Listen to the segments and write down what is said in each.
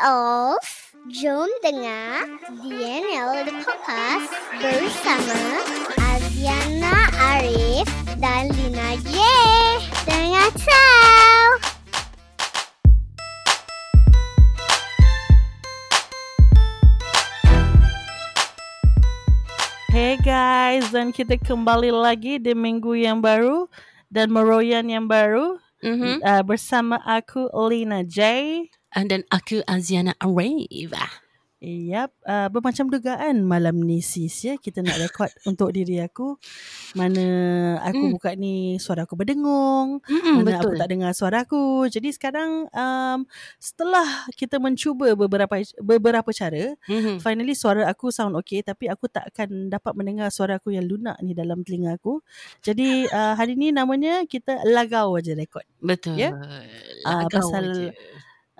of Jom dengar DNL The Podcast bersama Aziana Arif dan Lina J. Dengar tahu. Hey guys, dan kita kembali lagi di minggu yang baru dan meroyan yang baru Mm-hmm. uh, bersama aku Lina J. And then aku Aziana Arave. Yap, uh, bermacam dugaan malam ni sis ya kita nak rekod untuk diri aku. Mana aku Hmm. buka ni suara aku berdengung, Mm-mm, mana betul. aku tak dengar suara aku. Jadi sekarang um, setelah kita mencuba beberapa beberapa cara, Mm-hmm. finally suara aku sound okay tapi aku tak akan dapat mendengar suara aku yang lunak ni dalam telinga aku. Jadi uh, hari ni namanya kita lagau aja rekod. Betul. Ya? Ah, Lagau pasal- je.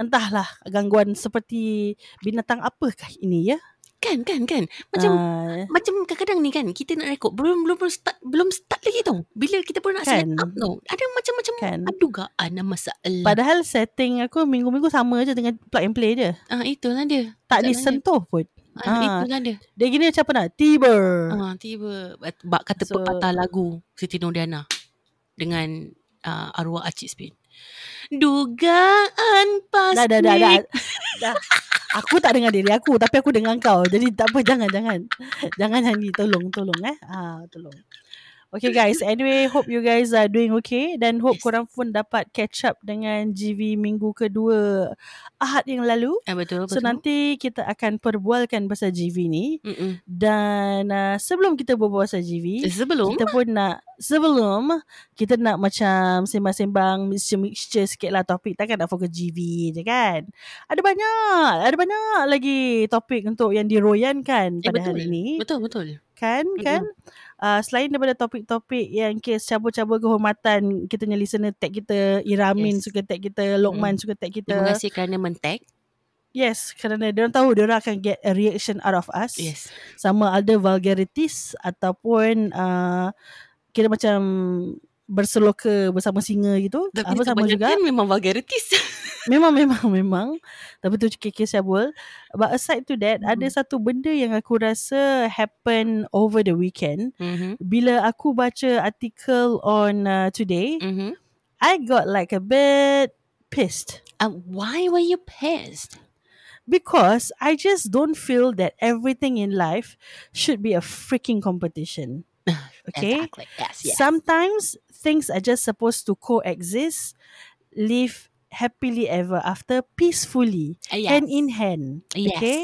Entahlah gangguan seperti binatang apakah ini ya? Kan, kan, kan. Macam Ah, macam kadang-kadang ni kan kita nak rekod belum belum belum start belum start lagi tau. Bila kita pun nak Kan. set up tau. Ada macam-macam Kan. dugaan dan masalah. Padahal setting aku minggu-minggu sama je dengan plug and play je. ah itulah dia. Tak Masalahnya. disentuh pun. Ah, Ah. itulah dia. Dia gini macam apa nak? Tiba. Ah tiba bak kata So- pepatah lagu Siti Nurdiana dengan uh, arwah Acik Spin. Dugaan pasti. Dah, dah, dah, dah. dah. Aku tak dengar diri aku tapi aku dengar kau. Jadi tak apa jangan jangan. Jangan nyanyi tolong tolong eh. Ah tolong. Okay guys, anyway hope you guys are doing okay dan hope Yes. korang pun dapat catch up dengan GV minggu kedua Ahad yang lalu. Ah, betul, So betul. nanti kita akan perbualkan pasal GV ni Mm-mm. dan uh, sebelum kita berbual pasal GV, Sebelum kita pun nak sebelum kita nak macam sembang-sembang mixture-mixture sikit lah topik takkan nak fokus GV je kan ada banyak ada banyak lagi topik untuk yang diroyankan Eh, pada betul. hari ni Betul betul. kan kan uh, selain daripada topik-topik yang kes cabur-cabur kehormatan kita punya listener tag kita Iramin Yes. suka tag kita Lokman suka tag kita Terima kasih kerana men-tag. yes kerana dia tahu dia akan get a reaction out of us Yes. sama ada vulgarities ataupun uh, kira macam berseloka bersama singa gitu. Tapi apa sama juga. memang vulgarities. Memang memang memang. Tapi tu kekes cabul. But aside to that, Mhm. ada satu benda yang aku rasa happen over the weekend. mm-hmm. Bila aku baca artikel on uh, today, Mm-hmm. I got like a bit pissed. Uh, why were you pissed? Because I just don't feel that everything in life should be a freaking competition. Okay? Exactly. Yes. yes. Sometimes things are just supposed to coexist, live happily ever after, peacefully, Uh, yes. hand in hand. Yes. okay?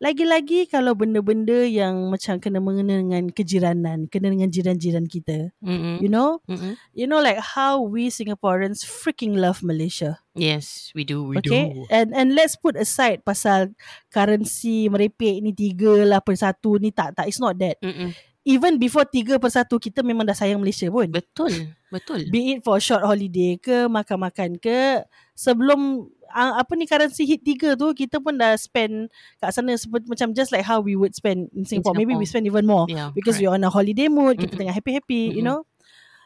Lagi-lagi kalau benda-benda yang macam kena mengena dengan kejiranan, kena dengan jiran-jiran kita. Mm-hmm. You know? Mm-hmm. You know like how we Singaporeans freaking love Malaysia. Yes, we do. We okay? do. And and let's put aside pasal currency merepek ni tiga lah per satu ni tak tak it's not that. Mm-mm. Even before tiga per satu kita memang dah sayang Malaysia pun. Betul. Betul. Be it for short holiday ke makan-makan ke sebelum uh, apa ni currency hit tiga tu kita pun dah spend kat sana seperti macam just like how we would spend in Singapore. Maybe we Singapore. spend even more Yeah. because correct. we're on a holiday mood, kita Mm-mm. tengah happy-happy, you Mm-mm. know.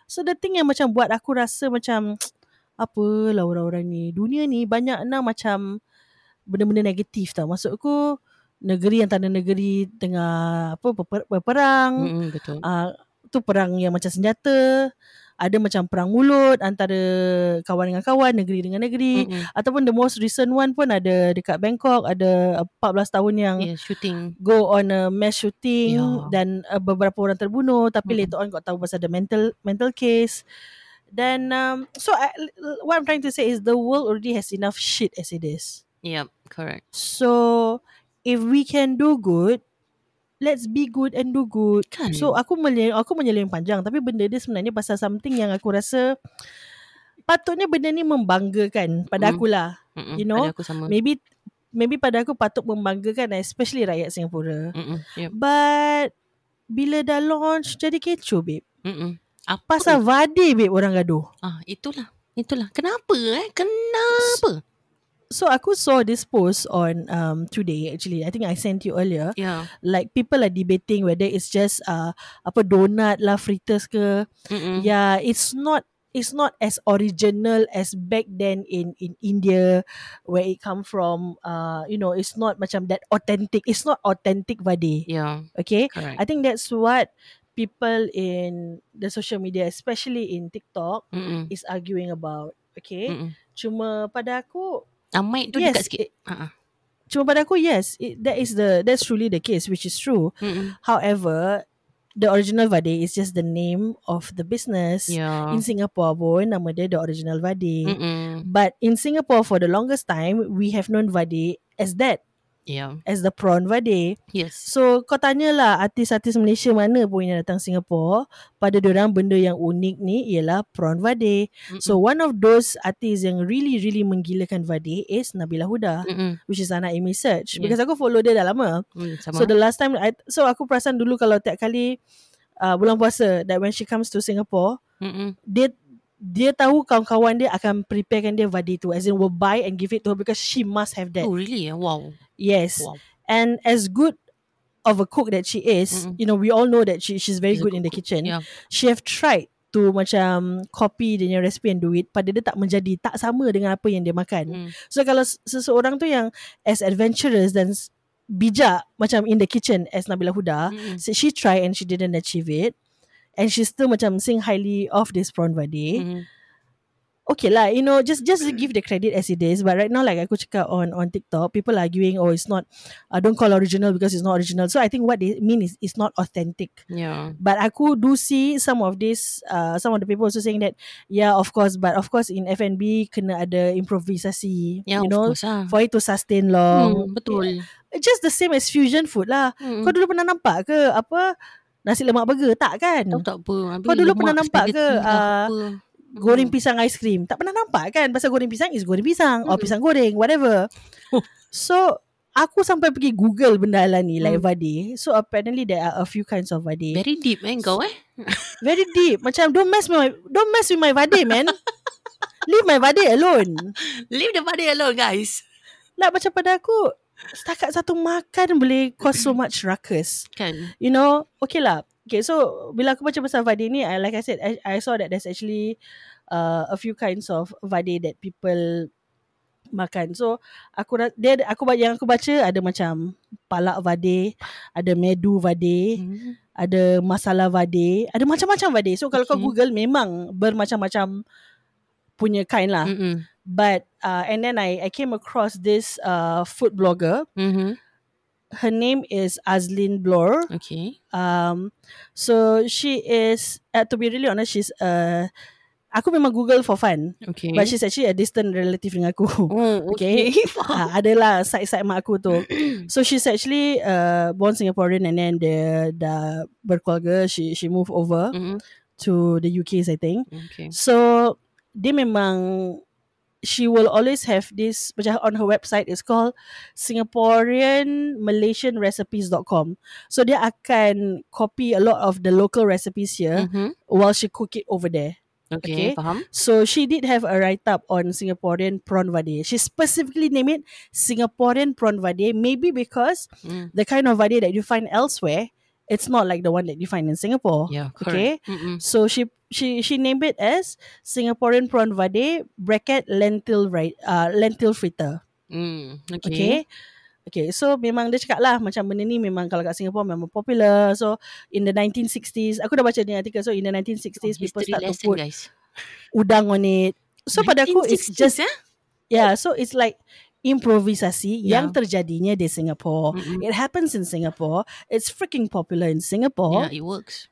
So the thing yang macam buat aku rasa macam apalah orang-orang ni. Dunia ni banyak nak macam benda-benda negatif tau. Maksudku negeri yang tanda negeri tengah apa berper- berperang, Mm-mm, betul. uh, tu perang yang macam senjata ada macam perang mulut antara kawan dengan kawan negeri dengan negeri Mm-mm. ataupun the most recent one pun ada dekat Bangkok ada 14 tahun yang Yeah, shooting. go on a mass shooting Ya. dan uh, beberapa orang terbunuh tapi Mm-mm. later on kau tahu pasal the mental mental case dan um, so I, what I'm trying to say is the world already has enough shit as it is Yep, correct. So if we can do good, let's be good and do good. Kan? So aku menyel, aku menyeleweng panjang tapi benda dia sebenarnya pasal something yang aku rasa patutnya benda ni membanggakan pada Mm. aku lah. Mm-mm, you know, aku sama. Maybe maybe pada aku patut membanggakan especially rakyat Singapura. Mm-mm, yep. But bila dah launch jadi kecoh babe. Mm-mm. Apa? Pasal Vade babe orang gaduh. ah itulah. Itulah. Kenapa eh? Kenapa? So aku saw this post on um today actually. I think I sent you earlier. Yeah. like people are debating whether it's just uh apa donut lah fritters ke Mm-mm. yeah it's not it's not as original as back then in in India where it come from uh you know it's not macam that authentic it's not authentic vade Yeah, okay correct. I think that's what people in the social media especially in TikTok Mm-mm. is arguing about okay Mm-mm. cuma pada aku Ah, mic tu yes dekat sikit. it, Ha. cuma pada aku yes it, that is the that's truly the case which is true Mm-mm. however the original vade is just the name of the business Yeah. in Singapore pun nama dia the original vade Mm-mm. But in Singapore, for the longest time, we have known Vade as that, Yeah. as the prawn Vade. Yes. So, kau tanyalah artis-artis Malaysia mana pun yang datang Singapore, pada diorang benda yang unik ni ialah prawn Vade. Mm-mm. So, one of those artis yang really, really menggilakan Vade is Nabila Huda, Mm-mm. which is anak Amy Search. Yeah. Because aku follow dia dah lama. Mm, sama. So, the last time, I, so aku perasan dulu kalau tiap kali uh, bulan puasa, that when she comes to Singapore, Mm-mm. dia dia tahu kawan-kawan dia akan preparekan dia vadi tu as in will buy and give it to her because she must have that Oh, really? Wow. yes Wow. and as good of a cook that she is Mm-mm. you know we all know that she she's very She's good in the kitchen Yeah. she have tried to macam copy dia punya recipe and do it pada dia tak menjadi tak sama dengan apa yang dia makan Mm. so kalau seseorang tu yang as adventurous dan bijak macam in the kitchen as Nabila Huda Mm-mm. so she tried and she didn't achieve it and she still macam sing highly of this prawn vade Mm-mm. okay lah, you know, just just give the credit as it is. But right now, like aku cakap on on TikTok, people arguing, oh, it's not, uh, don't call original because it's not original. So I think what they mean is it's not authentic. Yeah. But aku do see some of this, uh, some of the people also saying that, yeah, of course, but of course in FNB kena ada improvisasi, Yeah, you know, course lah. for it to sustain long. Hmm, betul. Just the same as fusion food lah. Hmm. Kau dulu pernah nampak ke apa nasi lemak burger? Tak kan? Tahu tak apa. Habis Kau dulu lemak pernah nampak ke, uh, goreng Hmm. pisang ais krim. Tak pernah nampak kan? Pasal goreng pisang is goreng pisang or Mm. pisang goreng, whatever. so, aku sampai pergi Google benda lah ni, like Mm. vade. So, apparently there are a few kinds of vade. Very deep eh kau eh. Very deep. Macam, don't mess with my, don't mess with my vade, man. Leave my vade alone. Leave the body alone guys. Like, macam pada aku, setakat satu makan boleh cause so much ruckus. Kan. You know, okay lah. Okay, so bila aku baca pasal vade ni, I, like I said, I, I saw that there's actually uh, a few kinds of vade that people makan. So aku dia aku yang aku baca ada macam palak vade, ada medu vade, Hmm. ada masala vade, ada macam-macam vade. So kalau kau Okay. Google memang bermacam-macam punya kind lah. Mm-mm. But uh, and then I I came across this uh, food blogger. Mhm. Her name is Azlin Blor. Okay. Um, so she is, uh, to be really honest, she's uh, aku memang Google for fun, Okay. but she's actually a distant relative dengan aku. Oh, Okay. okay. uh, adalah side-side mak aku tu. so she's actually uh, born Singaporean and then dia dah berkeluarga. She she moved over Mhm. to the UK, I think. Okay. So dia memang she will always have this macam on her website it's called Singaporean Malaysian Recipes.com. So dia akan copy a lot of the local recipes here Mhm. while she cook it over there. Okay. Okay, faham? So she did have a write up on Singaporean prawn vade. She specifically named it Singaporean prawn vade maybe because Mm. the kind of vade that you find elsewhere it's not like the one that you find in Singapore. Yeah, Okay. correct. Mm-mm. So she she she named it as Singaporean prawn vade bracket lentil right uh lentil fritter. Mm. Okay. Okay. Okay, so memang dia cakap lah macam benda ni memang kalau kat Singapore memang popular. So in the 1960s, aku dah baca ni artikel. So in the 1960s, people History start to lesson, put guys. udang on it. So pada aku it's 1960s, just eh? yeah. So it's like improvisasi Yeah. yang terjadinya di Singapore. Mm-mm. It happens in Singapore. It's freaking popular in Singapore. Yeah, it works.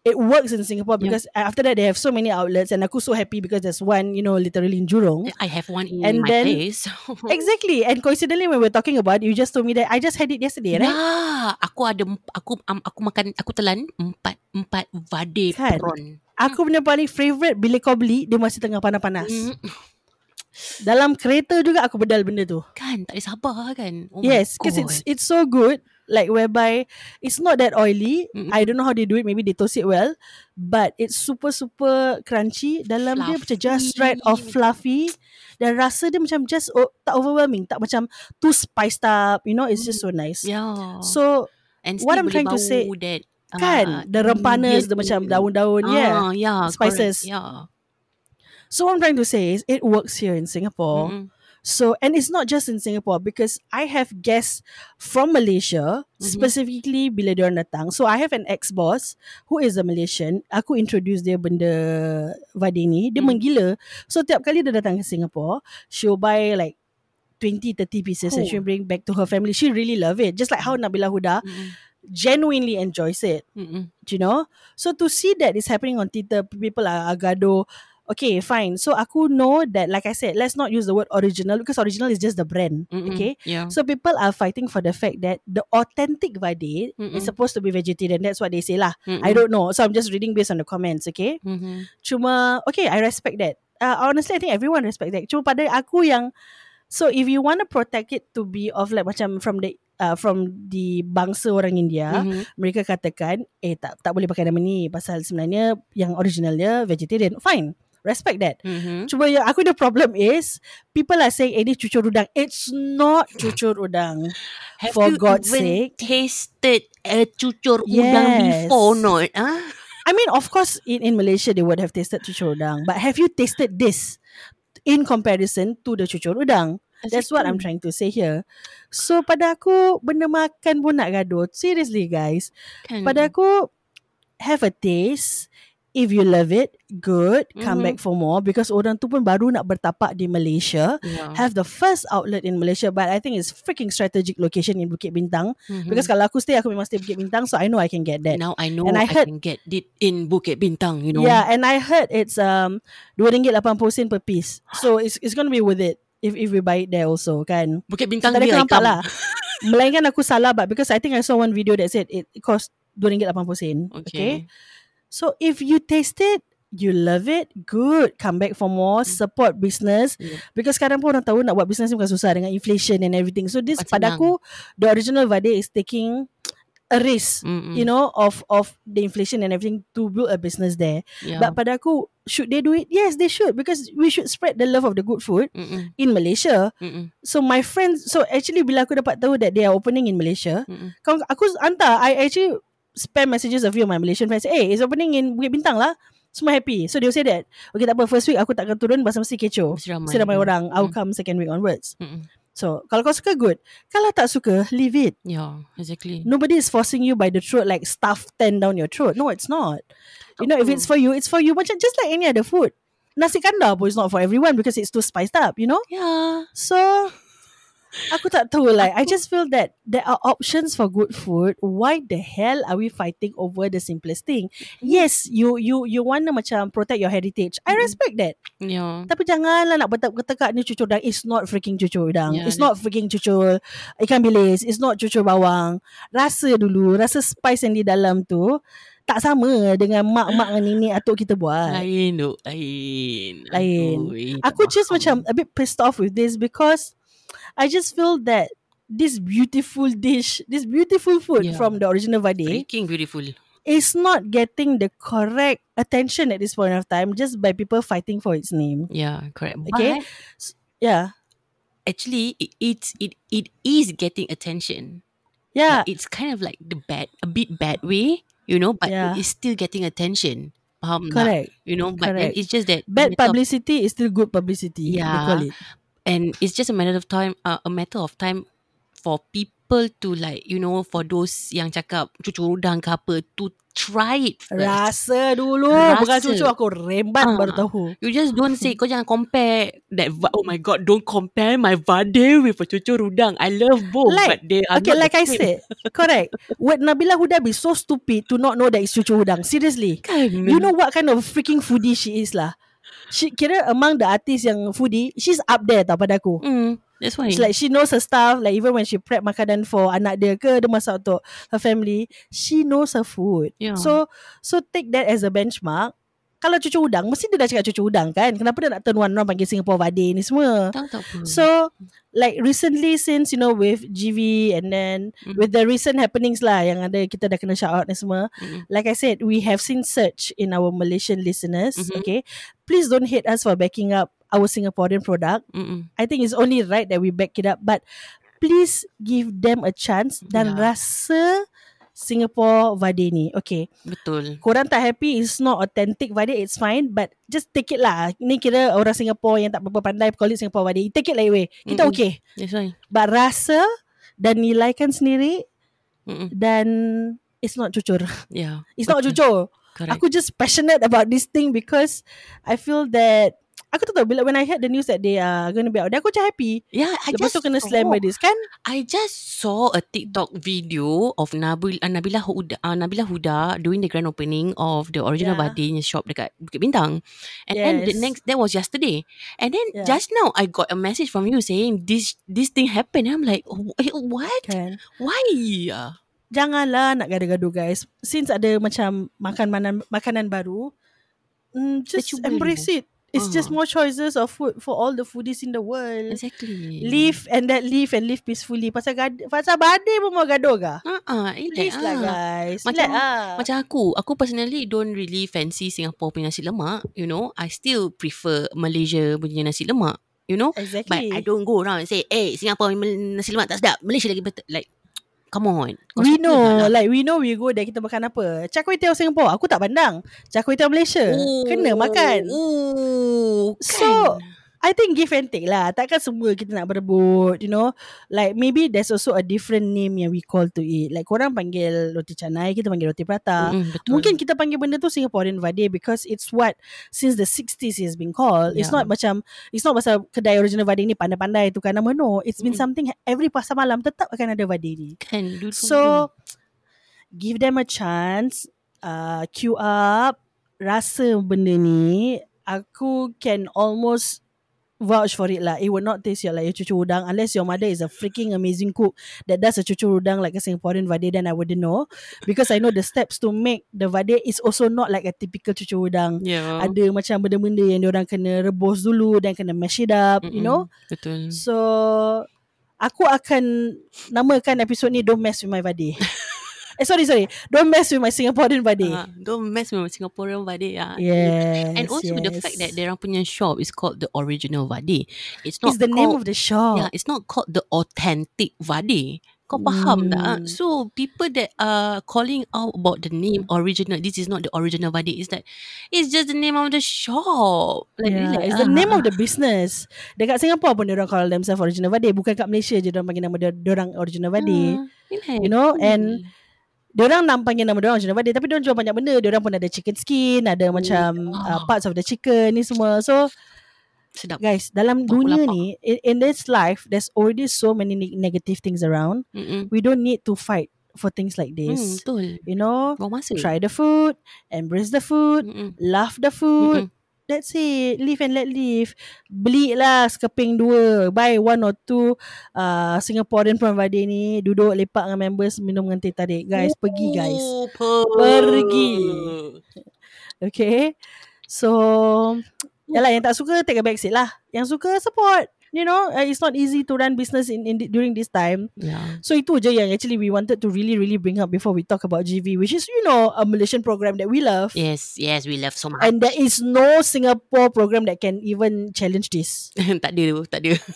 it works in Singapore Yeah. because after that they have so many outlets and aku so happy because there's one you know literally in Jurong I have one in And my then- place. exactly and coincidentally when we're talking about it, you just told me that I just had it yesterday right Ya, aku ada aku um, aku makan aku telan empat empat vade Kan? prawn. aku punya paling favourite bila kau beli dia masih tengah panas-panas Mm, dalam kereta juga aku bedal benda tu. Kan, tak boleh sabar kan. Oh yes because it's it's so good like whereby it's not that oily. Mm-mm. I don't know how they do it. Maybe they toast it well. But it's super super crunchy. Dalam dia macam just right of fluffy. Dan rasa dia macam just oh, tak overwhelming. Tak macam too spiced up you know? It's just so nice. Yeah. so And what I'm trying to say, that, kan ah, the rempanas Indian the macam daun-daun yeah. Ah, yeah, spices. Correct. Yeah. So what I'm trying to say is it works here in Singapore. Mm-mm. So and it's not just in Singapore because I have guests from Malaysia Mhm. specifically bila dia datang. So I have an ex-boss who is a Malaysian. Aku introduce dia benda Vade ni. Dia Hmm. menggila. So tiap kali dia datang ke Singapore, she'll buy like 20 30 pieces and Oh. she'll bring back to her family. She really love it. Just like how Nabila Huda Mm-mm. genuinely enjoys it. Mm-mm. you know so to see that is happening on Twitter people are, gaduh okay fine so aku know that like I said let's not use the word original because original is just the brand Mm-mm. okay Yeah. so people are fighting for the fact that the authentic Vade Mm-mm. is supposed to be vegetarian that's what they say lah Mm-mm. I don't know so I'm just reading based on the comments okay Mm-hmm. cuma okay I respect that uh, honestly I think everyone respect that cuma pada aku yang so if you want to protect it to be of like macam from the uh, from the bangsa orang India Mm-hmm. mereka katakan eh tak tak boleh pakai nama ni pasal sebenarnya yang original dia vegetarian fine respect that Mm-hmm. cuma yang aku the problem is people are saying eh ni cucur udang it's not cucur udang Have For you God's even sake. tasted a cucur udang Yes. before not? Huh? I mean of course in, in Malaysia they would have tasted cucur udang but have you tasted this in comparison to the cucur udang That's what I'm trying to say here. So pada aku benda makan pun nak gaduh. Seriously guys. Kan? Pada aku have a taste. If you love it, good. Come Mhm. back for more because orang tu pun baru nak bertapak di Malaysia. yeah. Have the first outlet in Malaysia but I think it's freaking strategic location in Bukit Bintang Mhm. because kalau aku stay aku memang stay Bukit Bintang so I know I can get that. now I know And I I, heard- can get it in Bukit Bintang, you know. Yeah, and I heard it's um RM2.80 sen per piece. So it's it's going to be worth it if if we buy it there also kan. Bukit Bintang Tadi aku dia nampak hitam. lah. Melainkan aku salah but because I think I saw one video that said it cost RM2.80 sen. Okay. Okay. So if you taste it, you love it, good. Come back for more, Hmm. support business. Yeah. Because sekarang pun orang tahu nak buat business ni bukan susah dengan inflation and everything. So this Bukan pada aku, the original Vade is taking a risk. Mm-mm. You know of of the inflation and everything to build a business there. yeah. But pada aku, should they do it? Yes, they should because we should spread the love of the good food Mm-mm. in Malaysia. Mm-mm. So my friends, so actually bila aku dapat tahu that they are opening in Malaysia, Mm-mm. aku hantar, I actually spam messages of few of my Malaysian friends. Hey, it's opening in Bukit Bintang lah. Semua happy. So they will say that, okay tak apa, first week aku takkan turun pasal mesti kecoh. Mesti ramai. Mesti ramai Mm. orang. I'll Mm. come second week onwards. Mm-mm. So kalau kau suka, good. Kalau tak suka, leave it. Yeah, exactly. Nobody is forcing you by the throat like stuff ten down your throat. No, it's not. You know, if it's for you, it's for you. Macam just like any other food. Nasi kandar pun is not for everyone because it's too spiced up, you know? Yeah. So, aku tak tahu like, I just feel that there are options for good food. Why the hell are we fighting over the simplest thing? Yes, you you you want to macam protect your heritage. I Mhm. respect that. Yeah. Tapi janganlah nak bertekak ni cucur udang. It's not freaking cucur udang. Yeah, It's not freaking cucur ikan bilis. It's not cucur bawang. Rasa dulu, rasa spice yang di dalam tu tak sama dengan mak-mak dengan nenek atuk kita buat. Lain tu. Lain. Lain. Aduh, eh, Aku just macam a bit pissed off with this because I just feel that this beautiful dish, this beautiful food Yeah. from the original Vade Freaking beautiful. is not getting the correct attention at this point of time just by people fighting for its name. Yeah, correct. Okay. But Yeah. actually, it, it's it it is getting attention. Yeah. It's kind of like the bad, a bit bad way, you know, but Yeah. it is still getting attention. Faham tak? Correct. You know, but Correct. it's just that Bad matter of- publicity is still good publicity. Yeah. And it's just a matter of time, uh, a matter of time for people to like, you know, for those yang cakap cucur udang ke apa to try it first. Rasa dulu. Rasa. Bukan cucu aku rembat Ah. baru tahu. You just don't say Kau jangan compare That Oh my god Don't compare my vade With a cucur udang I love both Like- But they are Okay, not like I said, correct. Would Nabila Huda be so stupid to not know that it's cucu udang? Seriously. Kan You know what kind of freaking foodie she is lah. She kira among the artists yang foodie, she's up there tau pada aku. mm, That's why It's like she knows her stuff. Like even when she prep makanan for anak dia ke, dia masak untuk her family, she knows her food. Yeah. So so take that as a benchmark. Kalau cucu udang, mesti dia dah cakap cucu udang kan? Kenapa dia nak turn one orang panggil Singapore Vade ni semua? Tak apa So like recently since you know with GV and then Mm. with the recent happenings lah yang ada kita dah kena shout out ni semua. Mm-mm. Like I said, we have seen search in our Malaysian listeners. Mhm. Okay, please don't hate us for backing up our Singaporean product. Mm-mm. I think it's only right that we back it up, but please give them a chance dan Yeah. rasa Singapore Vade ni. Okay. Betul. Korang tak happy It's not authentic Vade It's fine But just take it lah Ni kira orang Singapore Yang tak berapa pandai Call it Singapore Vade Take it like way Kita Mm-mm. okay That's why. But rasa Dan nilaikan sendiri Mm-mm. Dan It's not cucur Yeah. It's not Betul. cucur Correct. Aku just passionate about this thing Because I feel that Aku tak tahu Bila when I heard the news That they are going to be out Then aku macam happy yeah, I Lepas just tu kena slam by this kan I just saw a TikTok video of Nabil uh, Nabila Huda uh, Nabila Huda doing the grand opening of the original Yeah. yeah. Badi shop dekat Bukit Bintang. And then the Yes. next that was yesterday. And then Yeah. just now I got a message from you saying this this thing happened. I'm like, "Oh, eh, what? Kan Why? Janganlah nak gaduh-gaduh guys Since ada macam Makanan makanan baru mm, Just embrace it It's just Ah. more choices of food For all the foodies in the world Exactly. Live and that live and live peacefully Pasal gad Pasal badai pun mau gaduh ke? Ah, uh, Please lah guys Macam- Relax lah Macam aku, aku personally don't really fancy Singapore punya nasi lemak. You know, I still prefer Malaysia punya nasi lemak. You know, Exactly But I don't go around and say, "Hey, Singapore punya nasi lemak tak sedap. Malaysia lagi better." Like, come on. Kau We know tak lah? Like we know we go there Kita makan apa Char kway teow Singapore Aku tak pandang Char kway teow Malaysia Kena makan Oh, So, kan? I think give and take lah Takkan semua kita nak berebut You know Like maybe there's also a different name Yang we call to it Like korang panggil Roti canai Kita panggil roti prata Mm-mm, betul. Mungkin kita panggil benda tu Singaporean vade Because it's what Since the 60s It's been called It's Yeah. not macam It's not pasal Kedai original vade ni Pandai-pandai tu kan nama No It's been Mm-mm. something Every pasar malam Tetap akan ada vade ni kan dulu. So Give them a chance uh, Queue up Rasa benda ni Aku can almost Vouch for it lah. It will not taste your like your cucur udang Unless your mother is a freaking amazing cook That does a cucur udang Like a Singaporean vade Then I wouldn't know. Because I know the steps to make The vade Is also not like a typical cucur udang. Yeah. Ada macam benda-benda Yang orang kena rebus dulu Dan kena mash it up You Mm-mm, know? Betul. So Aku akan Namakan episod ni Don't mess with my vade Eh sorry sorry Don't mess with my Singaporean vade Ah, don't mess with Singaporean vade. Ah. Yes And also yes. the fact that their punya shop is called the original vade. It's not It's the name called, of the shop Yeah, it's not called the authentic vade. Kau faham tak? Hmm. So people that are calling out about the name original, this is not the original vade. Is that it's just the name of the shop. Like, Yeah, relax it's the ah. name of the business. Dekat Singapore pun orang call themselves original vade. Bukan kat Malaysia je orang panggil nama dia orang original vade. Ah, relax. You know, and Diorang nak panggil nama diorang original vade tapi diorang jual banyak benda. Diorang pun ada chicken skin, ada macam uh, ah. parts of the chicken ni semua. So sedap. guys, dalam Aku dunia lapar. ni in, in this life there's already so many ne- negative things around. Mm-mm. We don't need to fight for things like Hmm, this. betul. You know, try the food, embrace the food, Mm-mm. love the food. Mm-mm. That's it. Live and let live. Beli lah sekeping dua. Buy one or two uh, Singaporean prawn vade ni. Duduk lepak dengan members minum dengan teh tarik. Guys, pergi guys. Per- Pergi. Okay. So, yalah yang tak suka take a back seat lah. Yang suka support. You know, uh, it's not easy to run business in, in during this time. Yeah. So itu je yang actually we wanted to really really bring up before we talk about GV, which is you know a Malaysian program that we love. Yes, yes, we love so much. And there is no Singapore program that can even challenge this. tak ada, tak ada.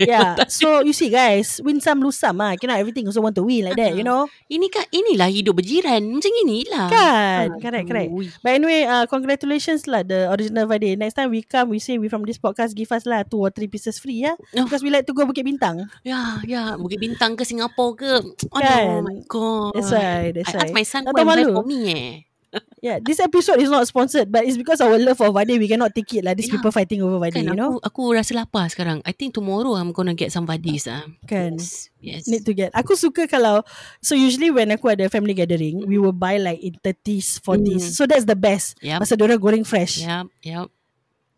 Yeah. so you see guys, win some lose some ah. Cannot everything also want to win like that, you know? Ini kan inilah hidup berjiran. Macam inilah. Kan? Correct, correct. Ui. But anyway, uh, congratulations lah the original Vade. Next time we come, we say we from this podcast, give us lah two or three pieces free ya. Oh. Because we like to go Bukit Bintang. Ya, ya, Bukit Bintang ke Singapura ke? Oh Kan? my god. That's why, that's I ask why. my son buy malu. for me eh. Yeah, this episode is not sponsored, but it's because our love for Vade, we cannot take it lah. These Yeah. people fighting over Vade, Kan you know? aku, aku rasa lapar sekarang. I think tomorrow I'm gonna get some vadis ah. Kan? Yes. yes. Need to get. Aku suka kalau so usually when aku ada family gathering, we will buy like in 30s, 40s. Mm. So that's the best. Yep. Pasal diorang goreng fresh. Yep, yep.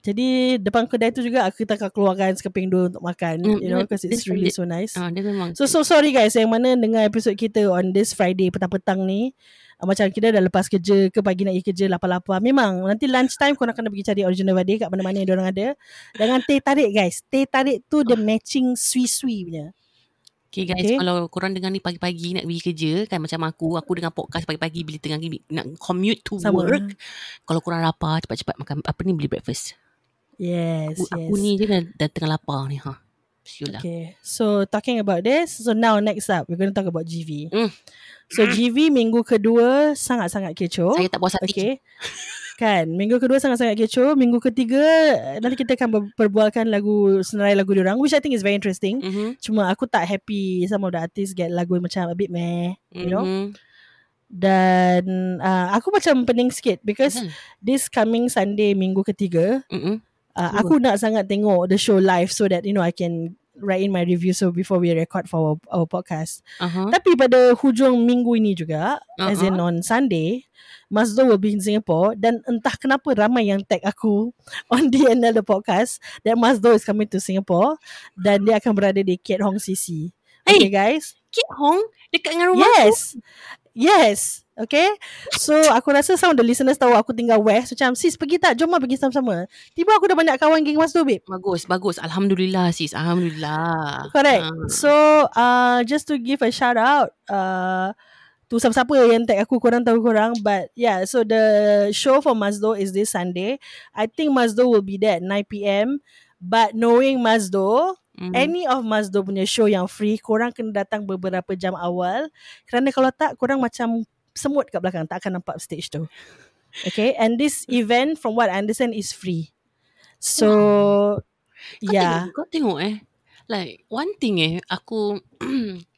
Jadi depan kedai tu juga aku kita akan keluarkan sekeping dua untuk makan, Mm, you know, mm, because it's that's really so nice. Ah, dia memang. So so sorry guys yang mana dengar episod kita on this Friday petang-petang ni. Uh, macam kita dah lepas kerja ke pagi nak pergi kerja lapar-lapar. Memang nanti lunch time korang kena pergi cari original vade kat mana-mana yang diorang ada. Dengan teh tarik guys. Teh tarik tu the matching sui-sui punya. Okay guys, Okay. kalau korang dengar ni pagi-pagi nak pergi kerja kan macam aku, aku dengar podcast pagi-pagi bila tengah nak commute to Sama. work. Kalau korang lapar, cepat-cepat makan apa ni beli breakfast. Yes, Aku, yes. aku ni je dah, dah tengah lapar ni ha. You lah. Okay. So talking about this, so now next up we're going to talk about GV. Mm. So GV minggu kedua sangat-sangat kecoh. Saya tak puas hati. Okay. Kan, minggu kedua sangat-sangat kecoh. Minggu ketiga nanti kita akan perbualkan lagu senarai lagu diorang which I think is very interesting. Mm-hmm. Cuma aku tak happy some of the artists get lagu macam a bit meh, you know. Mm-hmm. Dan uh, aku macam pening sikit because Asal? this coming Sunday minggu ketiga Mm-mm. Uh, aku nak sangat tengok the show live so that you know I can write in my review so before we record for our, our podcast. Uh-huh. Tapi pada hujung minggu ini juga uh-huh. as in Uh-huh. on Sunday Mazdo will be in Singapore dan entah kenapa ramai yang tag aku on DNL the podcast that Mazdo is coming to Singapore dan dia akan berada di Kiat Hong CC. Okay Hey! guys? Kit Hong dekat dengan rumah Yes. Yes. Okay. So aku rasa some of the listeners tahu aku tinggal west. Macam sis pergi tak? Jom lah pergi sama-sama. Tiba aku dah banyak kawan geng Mazdo babe. Bagus, bagus. Alhamdulillah sis. Alhamdulillah. Correct. Ah. So uh, just to give a shout out uh, to siapa-siapa yang tag aku korang tahu korang but yeah so the show for Mazdo is this Sunday. I think Mazdo will be there at 9 PM but knowing Mazdo Mm. any of Mazdo punya show yang free korang kena datang beberapa jam awal kerana kalau tak korang macam semut kat belakang tak akan nampak stage tu. Okay and this event from what I understand is free. So Kau yeah. tengok, kau tengok eh. Like one thing eh, aku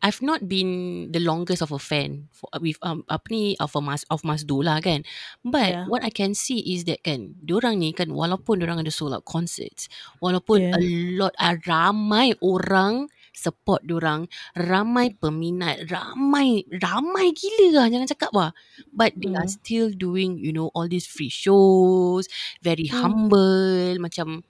I've not been the longest of a fan for, with um, apa ni of a mas of Mazdo lah kan. But Yeah. what I can see is that kan, diorang ni kan walaupun diorang ada sold out concerts, walaupun Yeah. a lot uh, ramai orang support diorang, ramai peminat, ramai ramai gila lah jangan cakap lah. But they are Hmm. still doing you know all these free shows, very Hmm. humble macam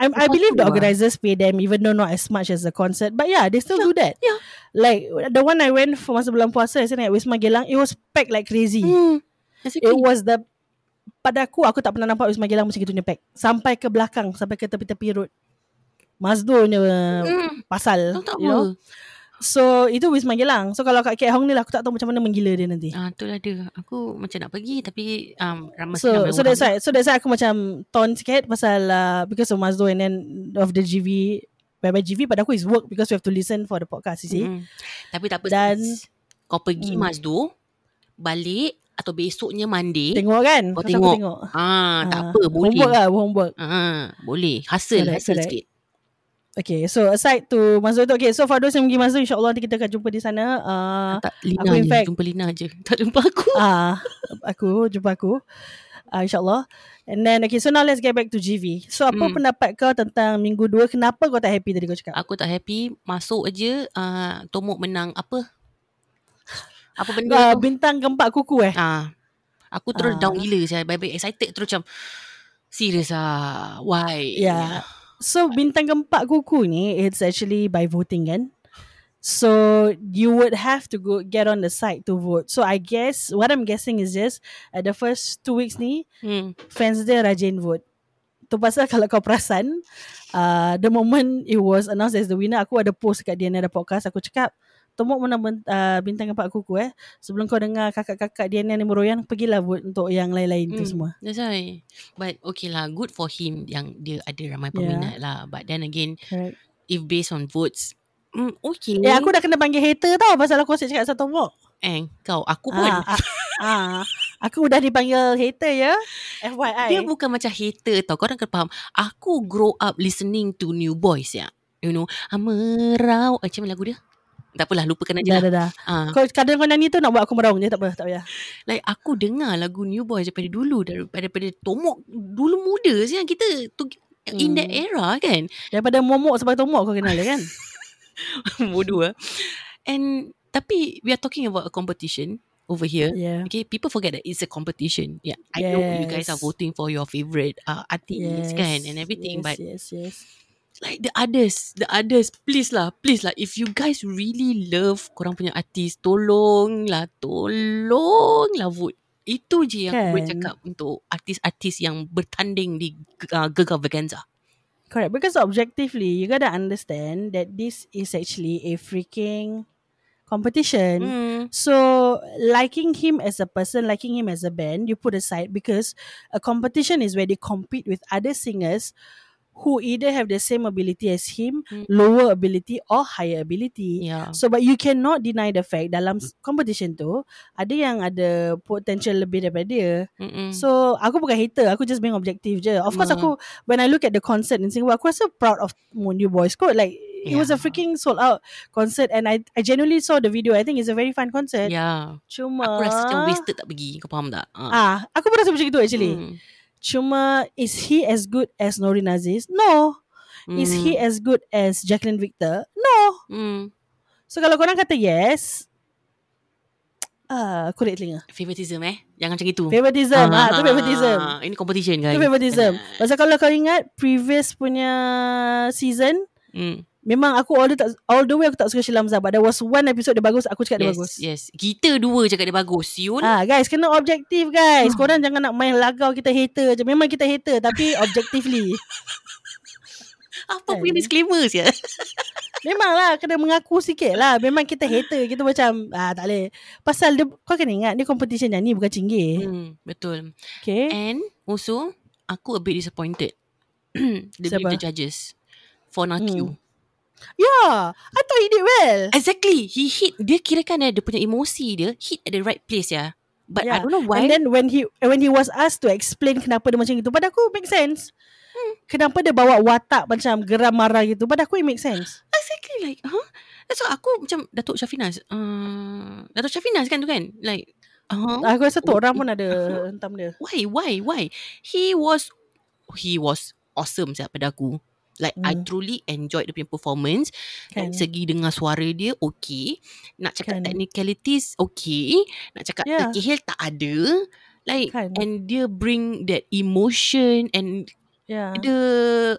I, I believe the lah. organizers pay them even though not as much as the concert. But yeah, they still do that. yeah. Like the one I went for masa bulan puasa, said at Wisma Gelang, it was packed like crazy. Hmm. It was the pada aku aku tak pernah nampak Wisma Gelang macam gitunya pack. Sampai ke belakang, sampai ke tepi-tepi road. Mazdo punya Hmm. pasal, Tahu tak you apa. know. So itu Wisma Gelang. So kalau kat Kat Hong ni lah aku tak tahu macam mana menggila dia nanti. Ah, tu lah dia. Aku macam nak pergi tapi um, ramai So ramai so that's why so that's why aku macam torn sikit pasal uh, because of Mazdo and then of the GV by GV pada aku is work because we have to listen for the podcast you see. Mm. Tapi tak apa Dan-. Kau pergi Mm. Mazdo, balik atau besoknya Monday. Tengok kan? Kau Pasal tengok. tengok. Ah, tak Ah, apa, boleh. Homework lah, homework. Ah, boleh. Correct, hasil correct. sikit. Okay, so aside to Mazdo tu, okay, so for those yang pergi Mazdo, insyaAllah nanti kita akan jumpa di sana. Uh, tak Lina aku in je, fact- jumpa Lina je. Tak jumpa aku. ah, aku, jumpa aku. Uh, InsyaAllah. And then, okay, so now let's get back to GV. So, apa Hmm. pendapat kau tentang minggu dua? Kenapa kau tak happy tadi kau cakap? Aku tak happy. Masuk aje, uh, Tomok menang apa? Apa benda Uh, tu? bintang keempat kuku eh? Ah, aku terus Ah. down gila saya. Baik-baik excited terus macam serious ah. Why? Yeah. So bintang keempat kuku ni it's actually by voting kan. So you would have to go get on the site to vote. So I guess what I'm guessing is just at the first two weeks ni Hmm. fans dia rajin vote. Tu pasal kalau kau perasan uh, the moment it was announced as the winner aku ada post kat DNA ada podcast aku cakap Tomok menang ben- uh, bintang keempat kuku eh. Sebelum kau dengar kakak-kakak DNA ni meroyan, pergilah vote untuk yang lain-lain tu Hmm, semua. That's why. But okay lah, good for him yang dia ada ramai peminat lah. But then again, Correct. if based on votes, mm, okay. Eh aku dah kena panggil hater tau pasal aku asyik cakap satu Tomok. Eh, kau, aku pun. Ah, ah, ah, aku dah dipanggil hater ya. FYI. Dia bukan macam hater tau. Korang kena faham. Aku grow up listening to New Boys ya. You know, Amerau. Eh, macam mana lagu dia? Tak apalah, lupakan aja dah, lah. dah, dah. Ah, Kau kadang kau nyanyi tu nak buat aku meraung je tak apa, tak payah. like aku dengar lagu New Boys daripada dulu. Daripada, daripada Tomok dulu muda siang kita. Tu, in that Hmm. era kan. Daripada momok sampai tomok kau kenal dia kan? Bodoh lah. And, tapi we are talking about a competition over here. Yeah. Okay, people forget that it's a competition. Yeah, I know you guys are Yes. voting for your favorite uh, artist kan and everything, yes, but yes, yes. Like the others, the others, please lah, please lah. If you guys really love korang punya artis, tolong lah, tolong lah vote. Itu je yang aku boleh Kan. cakap untuk artis-artis yang bertanding di uh, Gegar Vaganza. Correct. Because objectively, you gotta understand that this is actually a freaking competition. Hmm. So liking him as a person, liking him as a band, you put aside because a competition is where they compete with other singers who either have the same ability as him, Mm. lower ability or higher ability. Yeah. So but you cannot deny the fact dalam s- competition tu ada yang ada potential lebih daripada dia. Mm-mm. So aku bukan hater, aku just being objective je. Of course Mm. aku when I look at the concert in Singapore, aku rasa proud of Mondu Boys kot. Like it was a Yeah. freaking sold out concert and I I genuinely saw the video. I think it's a very fun concert. yeah. Cuma Aku rasa macam wasted tak pergi. Kau faham tak? Ah. Ah, aku pun rasa macam itu actually. Hmm. Cuma is he as good as Norin Aziz? No. Is he Hmm. as good as Jacqueline Victor? No. Hmm. So kalau korang kata yes, ah, korek telinga. Favoritism eh. Jangan macam itu. Favoritism. Ah, tu favoritism. Ini competition guys. Tu favoritism. Ah. Pasal kalau kau ingat previous punya season, Hmm. Memang aku all the, tak, all the way aku tak suka Sheila Hamzah. But there was one episode dia bagus, aku cakap dia Yes, bagus. yes. Kita dua cakap dia bagus. Siul. Ah guys, kena objektif guys. Ah. Korang jangan nak main lagau kita hater je. Memang kita hater tapi objectively. Apa kan. punya disclaimer ya? Memang lah kena mengaku sikit lah. Memang kita hater. Kita macam ah tak boleh. Pasal dia, kau kena ingat dia competition nyanyi bukan cinggih. hmm, betul. Okay. And also, aku a bit disappointed. the, Siapa? judges. For Nakyu. Hmm. Yeah, I thought he did well. Exactly. He hit, dia kirakan eh, dia punya emosi dia hit at the right place ya. But I Yeah. don't know why. And then when he when he was asked to explain kenapa dia macam itu, pada aku make sense. Hmm. Kenapa dia bawa watak macam geram marah gitu, pada aku it make sense. exactly like, huh? That's why aku macam Datuk Syafinas. Uh, Datuk Syafinas kan tu kan? Like, uh, Aku rasa tu Oh, orang pun ada hentam dia. why, why, why? He was, he was awesome siap pada aku. Like I Hmm. truly enjoyed dia punya performance. Kan. Dari segi dengar suara dia okay. Nak cakap Kan. technicalities okay. Nak cakap Yeah. terkehil tak ada. Like Kan. and dia bring that emotion and Yeah. the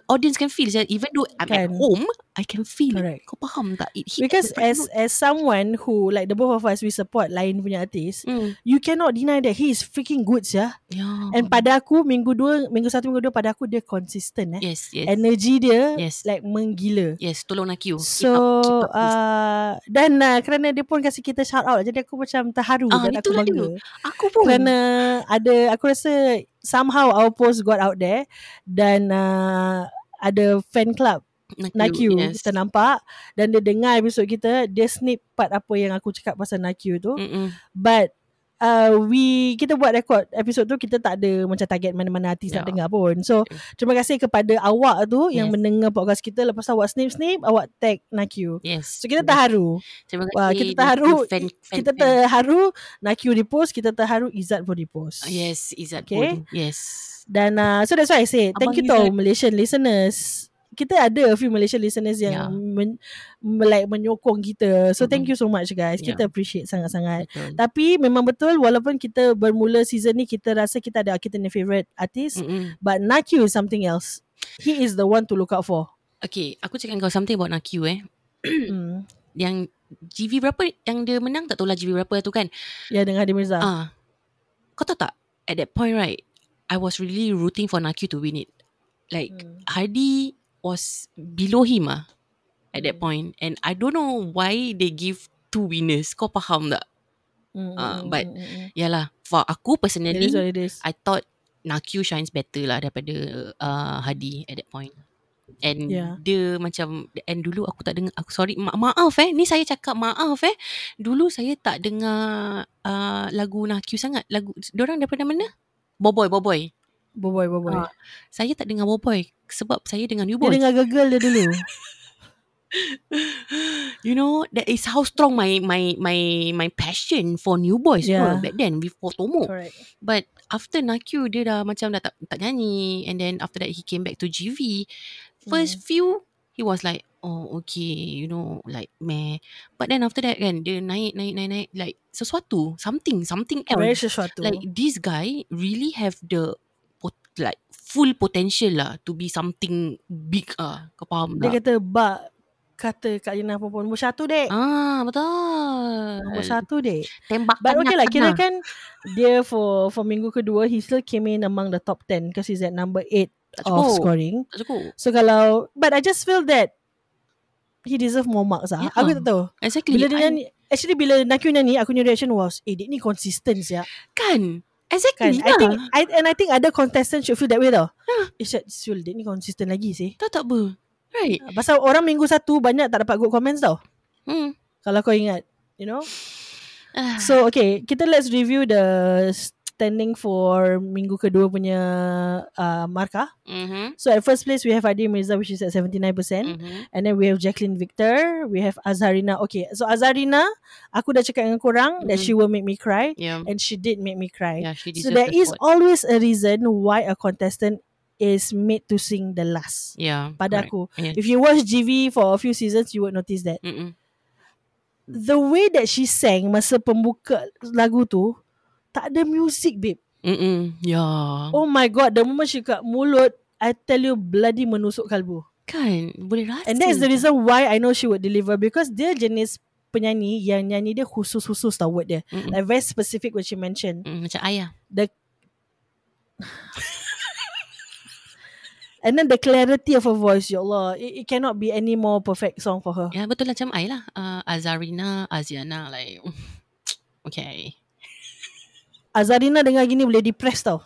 audience can feel even though I'm at Kan. home I can feel Correct. Kau faham tak? It hit Because at as as someone who like the both of us we support lain punya artis, mm. you cannot deny that he is freaking good ya. yeah. And pada aku minggu dua, minggu satu minggu dua pada aku dia consistent eh. yes, yes. Energy dia Yes. like menggila. yes, tolong nak you. So uh, dan uh, kerana dia pun kasi kita shout out jadi aku macam terharu Ah, dan aku bangga. dia. aku pun. Kerana ada aku rasa somehow our post got out there dan uh, ada fan club Nakyu yes. kita nampak dan dia dengar episod kita dia snip part apa yang aku cakap pasal Nakyu tu Mm-mm. but uh, we kita buat rekod episod tu kita tak ada macam target mana-mana artis nak Ya. dengar pun so terima kasih kepada awak tu yang Yes. mendengar podcast kita lepas awak snip-snip awak tag Nakyu Yes. so kita terharu Terima kasih. Wah, kita terharu. Fan, fan, kita terharu Nakyu repost kita terharu Izzat pun repost Yes, Izzat Okay. pun. Yes. Dan uh, so that's why I say thank Abang you to. Malaysian listeners. Kita ada a few Malaysian listeners yang Yeah. men, me- like menyokong kita. So thank Mm-mm. you so much guys. Yeah. Kita appreciate sangat-sangat. Betul. Tapi memang betul walaupun kita bermula season ni kita rasa kita ada kita ni favorite artist Mm-mm. but Nakyu is something else. He is the one to look out for. Okay, aku cakap kau something about Nakyu eh. hmm. Yang GV berapa yang dia menang tak tahulah GV berapa tu kan. Ya dengan Hadi Mirza. Ah. Kau tahu tak at that point right I was really rooting for Nakyu to win it. Like Hmm. Hardy was below him ah at that point and I don't know why they give two winners. Kau faham tak? Ah, hmm, but- hmm. Yalah, for aku It personally is what it is. I thought Nakyu shines better lah daripada uh, Hadi at that point. And Yeah. dia macam and dulu aku tak dengar aku sorry ma- maaf eh ni saya cakap maaf eh dulu saya tak dengar uh, lagu Nakyu sangat lagu orang daripada mana Boboy Boboy Boboy, boboy. Ah, saya tak dengar Boboy sebab saya dengan New Dia Boy dengar gagal dia dulu. you know that is how strong my my my my passion for New Boys Yeah. yeah. back then before Tomo Correct. But after Nakyu dia dah macam dah tak, tak nyanyi and then after that he came back to GV. First Hmm. few he was like oh okay you know like meh. But then after that kan dia naik naik naik naik like sesuatu something something Very else. sesuatu. Like this guy really have the like full potential lah to be something big ah. Kau faham Dia tak? kata bak kata Kak Lina perempuan nombor satu dek. Ah betul. Nombor satu dek. Tembak But okay lah kira kan dia for for minggu kedua he still came in among the top 10 because he's at number 8 Tak of scoring. Tak cukup. So kalau but I just feel that he deserve more marks lah. Yeah. Aku tak tahu. Exactly. Bila dia I- nyanyi actually bila Nakyu nyanyi aku punya reaction was eh dia ni consistent ya. Kan Exactly Kan I lah. think I, And I think other contestants Should feel that way tau Isyad Syul dia ni consistent lagi sih Tahu tak apa? Right. Pasal orang minggu satu Banyak tak dapat good comments tau Hmm. Kalau kau ingat You know Ah. So okay Kita let's review the Standing for Minggu kedua punya uh, Markah Mhm. So at first place We have Adi Mirza Which is at 79% Mhm. And then we have Jacqueline Victor We have Azharina Okay so Azharina Aku dah cakap dengan korang That Mhm. she will make me cry Yeah. And she did make me cry Yeah, So there the is spot. always a reason Why a contestant Is made to sing the last Yeah. Pada correct. aku Yeah. If you watch GV For a few seasons You would notice that Mm-mm. The way that she sang Masa pembuka lagu tu Tak ada music babe Mm-mm. Yeah. Oh my god The moment she kat mulut I tell you Bloody menusuk kalbu Kan boleh rasa. And that is the reason Why I know she would deliver Because dia jenis Penyanyi Yang nyanyi dia khusus-khusus tau word dia Mm-mm. Like very specific When she mention Mm, macam ayah. And then the clarity of her voice Ya Allah It, it cannot be any more perfect song for her Ya betul lah macam I lah. Uh, Azarina, Aziana like okay. Azarina dengar gini Boleh depressed tau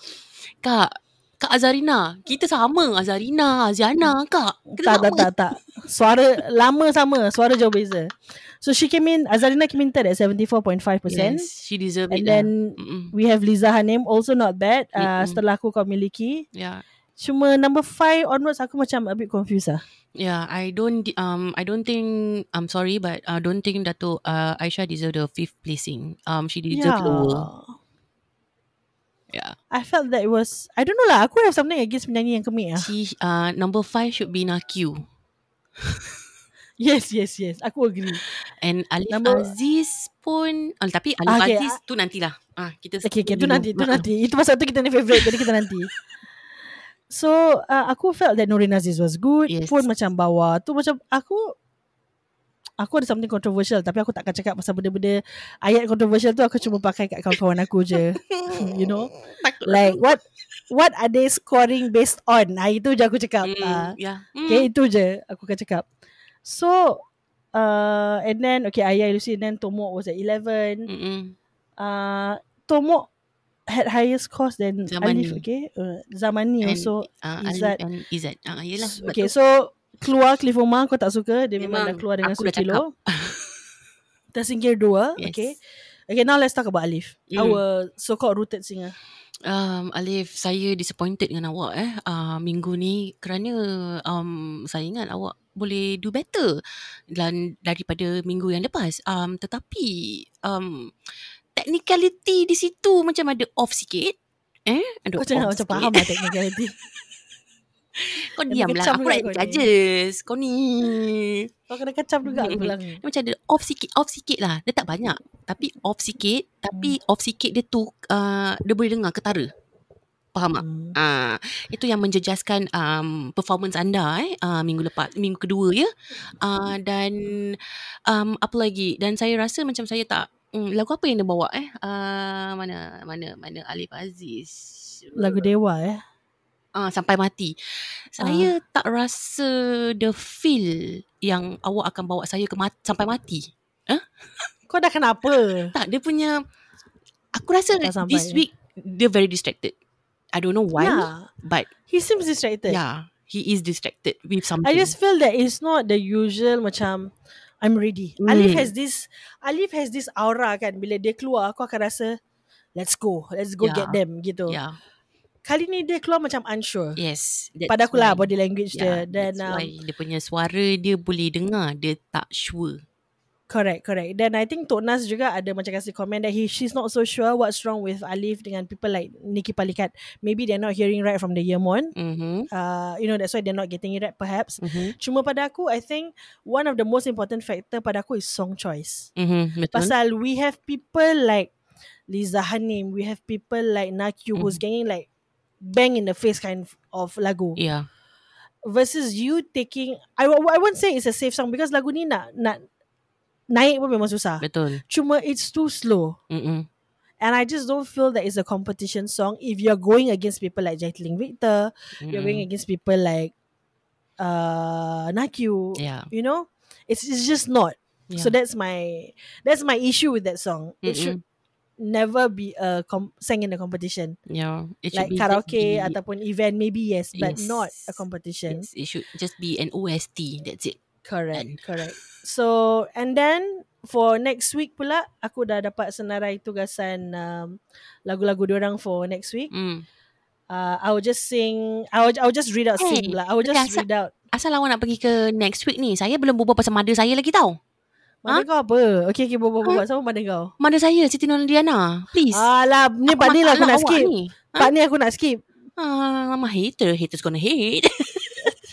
Kak, Kak Azarina, kita sama Azarina, Aziana, Kak. Tak Kita tak sama. tak tak Suara Lama sama Suara jauh beza So she came in Azarina came in third At 74.5% Yes, she deserve And it then lah. Mm-mm. We have Liza Hanim Also not bad uh, Mm-mm. Setelah aku kau miliki Yeah. Cuma number 5 onwards Aku macam a bit confused lah Yeah, I don't um I don't think I'm sorry but I don't think Dato uh, Aisyah deserve the fifth placing. Um she deserve lower. Yeah. I felt that it was I don't know lah Aku have something against penyanyi yang kemik lah She uh number five should be Nakyu. Yes yes yes Aku agree And Alif Number- Aziz pun uh, tapi Alif Ah, okay, Aziz tu nantilah. Ah kita Okay, okay, tu nanti, tu nanti. Itu pasal tu kita ni favourite, jadi kita nanti. So, uh, aku felt that Nurin Aziz was good. Yes. Pun macam bawah. Tu macam aku, aku ada something controversial. Tapi aku takkan cakap pasal benda-benda ayat controversial tu. Aku cuma pakai kat kawan-kawan aku je. you know? Like, what what are they scoring based on? Ah, itu je aku cakap. Mm, Ah, yeah. Mm. Okay, itu je aku akan cakap. So, uh, and then, okay, Ayah Lucy, and then Tomok was at 11. Mm-mm. uh, Tomok had higher scores than Zamani. Alif okay uh, Zamani And, also Uh, Izzat. Izzat. Ah yalah. okay so keluar Cliff Omar kau tak suka dia memang, Memang, dah keluar dengan dah sekilo tersingkir dua Yes. okay okay now let's talk about Alif Mm. our so called rooted singer Um, Alif, saya disappointed dengan awak eh uh, minggu ni kerana um, saya ingat awak boleh do better dan daripada minggu yang lepas. Um, tetapi um, technicality di situ macam ada off sikit. Eh? Ada kau jangan off macam sikit. faham lah technicality Kau Dia diam kecam lah. Aku nak kau ni. judges. Kau ni. kau kena kecap juga aku bilang Dia macam ada off sikit. Off sikit lah. Dia tak banyak. Tapi off sikit. Tapi Hmm. off sikit dia tu. Uh, dia boleh dengar ketara. Faham tak? Hmm. Ah, itu yang menjejaskan um, performance anda eh uh, minggu lepas minggu kedua ya. Uh, dan um, apa lagi? Dan saya rasa macam saya tak um, lagu apa yang dia bawa eh? Uh, mana mana mana Alif Aziz. lagu Dewa eh Ah sampai mati. Saya tak rasa the feel yang awak akan bawa saya ke mat- sampai mati. kau dah kenapa Tak, dia punya aku rasa sampai. this week dia very distracted. I don't know why, yeah but he seems distracted yeah, he is distracted with something. I just feel that it's not the usual macam I'm ready. Hmm. Alif has this Alif has this aura kan bila dia keluar aku akan rasa let's go, let's go Yeah. get them gitu. yeah. Kali ni dia keluar macam unsure. Yes. Pada aku lah body language Yeah, dia dan that's um, why dia punya suara dia boleh dengar, dia tak sure. correct correct. Dan I think Tok Nas juga ada macam kasih komen that he she's not so sure what's wrong with Alif dengan people like Nikki Palikat. Maybe they're not hearing right from the Yemon. Mhm. Uh, you know that's why they're not getting it right perhaps. Mhm. Cuma pada aku I think one of the most important factor pada aku is song choice. Mhm. Betul. Pasal we have people like Liza Hanim, we have people like Nakyu who's Mhm. getting like bang in the face kind of lagu yeah. versus you taking I, I won't say it's a safe song because lagu ni nak nak naik pun memang susah. Betul. Cuma it's too slow. Mhm. And I just don't feel that it's a competition song if you're going against people like Jacqueline Victor, you're going against people like uh Nakyu, Yeah. you know? It's it's just not. yeah. So that's my that's my issue with that song. It should never be a com- sang in a competition. Yeah, it Like be karaoke be- ataupun event maybe yes, but Yes. not a competition. Yes, it should just be an OST. That's it. Correct, Done. correct. So and then for next week pula aku dah dapat senarai tugasan um, lagu-lagu diorang for next week. Hmm. Uh, I will just sing. I will, I will just read out Hey, sing lah. I will just asal- read out. Asal awak nak pergi ke next week ni? Saya belum berbual pasal mother saya lagi tau. Mana kau apa? Okay, okay, bawa bawa. Siapa mana kau? Mother saya, Siti Nurdiana. Please. Alah, ni part ni lah aku nak awak skip. Ni. Part ni aku nak skip. Ah, a hater. Haters gonna hate.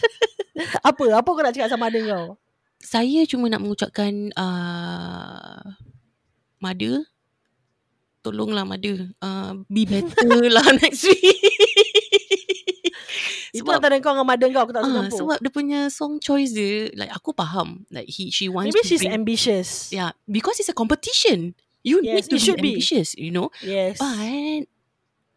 Apa? Apa kau nak cakap sama ada kau? saya cuma nak mengucapkan uh, mother tolonglah mother uh, be better lah next week Itu sebab antara kau dengan mother kau aku tak ah, suka sebab dia punya song choice dia like aku faham like he she wants Maybe to she's bring, ambitious. yeah because it's a competition you Yes, need to be be. ambitious you know Yes. but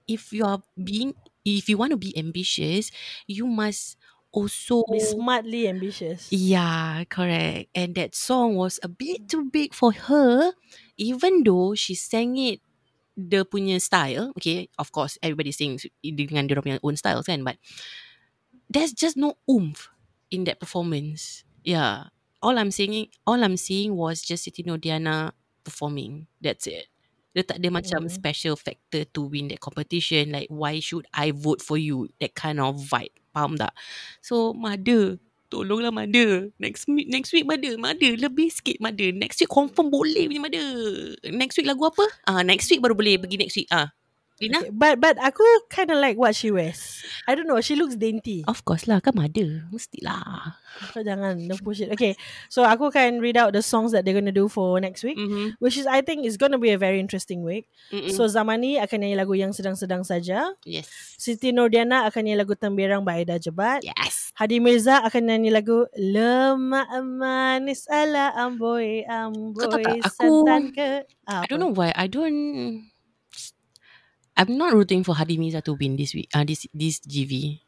if you are being if you want to be ambitious you must also Be smartly ambitious. Yeah, correct. And that song was a bit too big for her, even though she sang it the punya style. Okay, of course, everybody sings dengan dia punya own styles kan, but there's just no oomph in that performance. Yeah, all I'm singing, all I'm seeing was just Siti Nodiana performing. That's it. Dia tak ada macam Mm. special factor to win that competition. Like, why should I vote for you? That kind of vibe. Faham tak? So, mother. Tolonglah mother. Next week, next week mother. Mother, lebih sikit mother. Next week confirm boleh punya mother. Next week lagu apa? Ah, next week baru boleh pergi next week. Ah, Lina? Okay, but but aku kind of like what she wears. I don't know. She looks dainty. Of course lah, kan mother. Mestilah. Kau jangan don't push it. Okay, so aku can read out the songs that they're gonna do for next week, Mm-hmm. which is I think is gonna be a very interesting week. Mm-mm. So Zamani akan nyanyi lagu yang sedang-sedang saja. yes. Siti Nordiana akan nyanyi lagu Temberang by Aida Jebat. Yes. Hadi Mirza akan nyanyi lagu Lemak manis ala amboi amboi Kau tahu tak, aku- santan ke ah, I don't know why. I don't... I'm not rooting for Hadi Mirza to win this week. Uh, this this GV.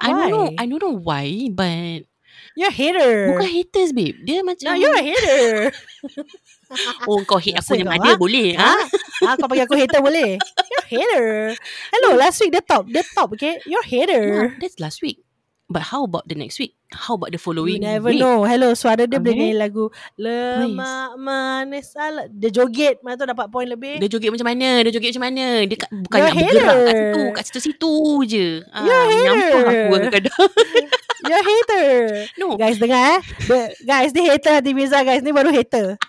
I don't know. Why? I don't know why, but You're a hater. bukan haters, babe. Dia macam No, you're a hater. oh kau hate aku yang ada ah? boleh. ha? Ha? ah, kau panggil aku hater boleh? You're a hater. Hello, last week the top, the top, okay? You're a hater. No, that's last week. But how about the next week? How about the You following never week? know. Hello, suara dia boleh nyanyi lagu Lemak manis ala. Dia joget, mana tu dapat point lebih. Dia joget macam mana? Dia joget macam mana? Dia kat, bukan You're nak bergerak kat hater. situ. Kat situ-situ je. Ah, You're menyampah hater. aku kadang-kadang. You're a hater. no. Guys dengar eh. Guys ni hater Hati Mirza guys. Ni baru hater.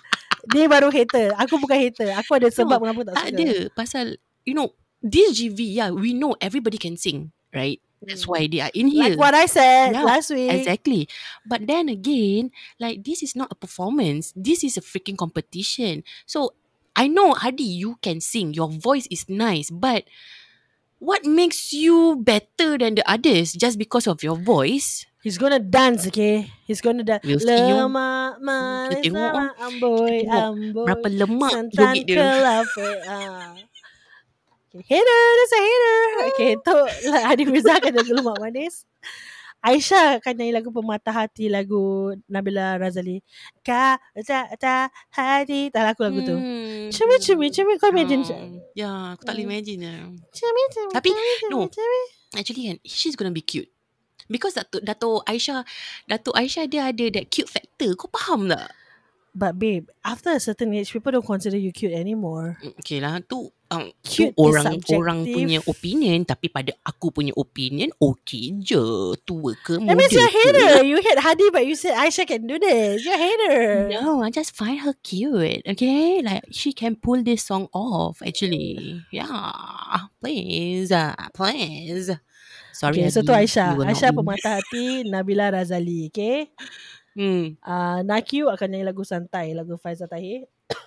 Ni baru hater. Aku bukan hater. Aku ada sebab kenapa tak, Tak suka. ada. Pasal, you know, this GV, yeah, we know everybody can sing, right? That's why they are in here. Like what I said Yeah, last week. Exactly. But then again, like this is not a performance. This is a freaking competition. So I know Hadi, you can sing. Your voice is nice, but what makes you better than the others just because of your voice? He's gonna dance, okay? He's gonna dance. We'll see you. Lemak manis Kita tengok, sama amboi Kita tengok amboi. Berapa lemak Santan joget dia. kelapa. Ah. Okay, hater, that's a hater. Okay, tu lah Hadi Mirza akan jadi lemak manis. Aisyah akan nyanyi lagu Pematah Hati lagu Nabila Razali. Ka ta ta hati. Tak lagu lagu tu. Hmm. Cumi cumi cumi kau imagine. Hmm. Ya, aku tak boleh Hmm. imagine lah. Cumi cumi. Tapi, cumi, no. cumi. Actually kan, she's gonna be cute. Because Dato' Dato' Aisyah, Dato' Aisyah dia ada that cute factor. Kau faham tak? But babe, after a certain age, people don't consider you cute anymore. Mm, Okay lah tu um, Cute tu orang subjective. orang punya opinion tapi pada aku punya opinion okay je tua ke That muda means you're a hater. You hate Hadi, but you said Aisyah can do this. You're a hater. No, I just find her cute. Okay, like she can pull this song off. Actually, yeah. Please, uh, please. Sorry. Okay, so tu Hadi, will not Aisyah win. Pemata Hati, Nabila Razali. Okay. Hmm. Uh, Nakyu akan nyanyi lagu Santai, lagu Faizal Tahir.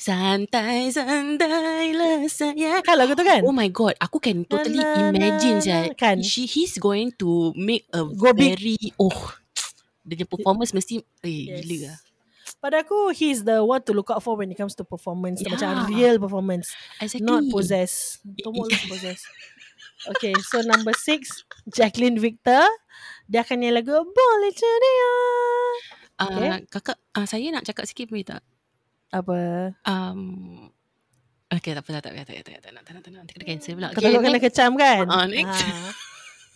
Santai, santai lah saya. Kan lagu tu kan? Oh my god, aku can totally Na, na, imagine saya. kan? She he's going to make a Go big. very oh dia punya performance mesti eh Yes. gila lah. Pada aku, he's the one to look out for when it comes to performance. Yeah. Macam real performance. Exactly. Not possess. Tomok lu possess. Okay, so number six, Jacqueline Victor. Dia akan nyanyi lagu Boleh Ceria. Uh, Okay. kakak uh, saya nak cakap sikit boleh tak? Apa? Um Okay, tak apa, tak apa, tak apa, tak apa, tak nak, tak nak, tak nak, nanti kena cancel pula. Kau Okay, takut kena kecam kan? Ah, next. Ah.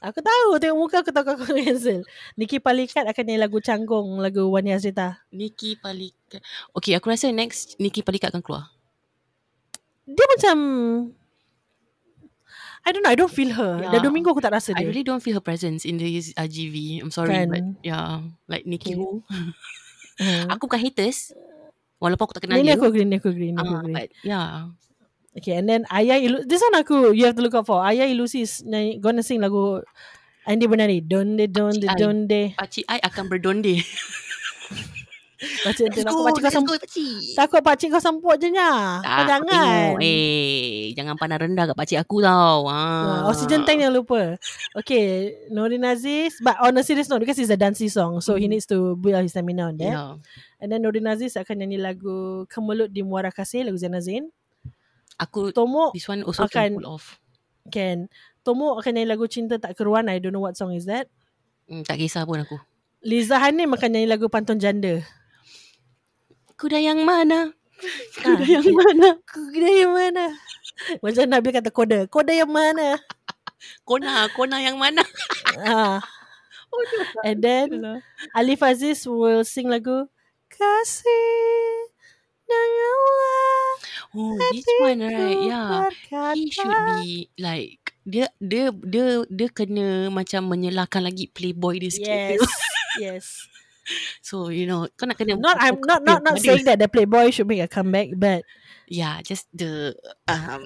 Aku tahu tengok muka aku tahu kau cancel. Niki Palikat akan nyanyi lagu Canggung, lagu Wani Azrita. Nikki Palikat. Okay, aku rasa next Nikki Palikat akan keluar. Dia macam I don't know, I don't feel her. Ya. Dah dua minggu aku tak rasa I dia. really don't feel her presence in this RGV. I'm sorry, Kan. but yeah, like Nikki. Who. Hmm. Aku bukan haters. Walaupun aku tak kenal ni dia. aku agree, ni aku agree, ni aku Ah, agree. but yeah. Okay, and then Ayah Ilu This one aku You have to look out for Ayah Ilusi is Gonna sing lagu Andi Bernari Donde donde donde Pakcik I akan berdonde. Pakcik Let's takut pakcik kau pakcik. Takut pakcik kau sampuk je nya Tak, jangan tengok. Eh, jangan pandang rendah kat pakcik aku tau. Ah, Ah. oxygen tank jangan lupa. Okay, Norin Aziz. But on a serious note, because it's a dancey song, so he Mhm. needs to build his stamina on that. Yeah. And then Norin Aziz akan nyanyi lagu Kemelut di Muara Kasih, lagu Zain. Aku, Tomo this one also akan- can pull off. can. Tomo akan nyanyi lagu Cinta Tak Keruan. I don't know what song is that. Hmm, tak kisah pun aku. Liza Hanim akan nyanyi lagu Pantun Janda. Kuda yang mana? Kuda yang okay. mana? Kuda yang mana? Macam Nabil kata koda. Koda yang mana? Kona, kona yang mana? ah. And then Alif Aziz will sing lagu Kasih dengan Allah Oh, this one right. Yeah. He should be like dia dia dia dia kena macam menyalahkan lagi playboy dia sikit. Yes. yes. So you know, kau nak kena Not I'm not not not saying that the Playboy should make a comeback, but Yeah, just the um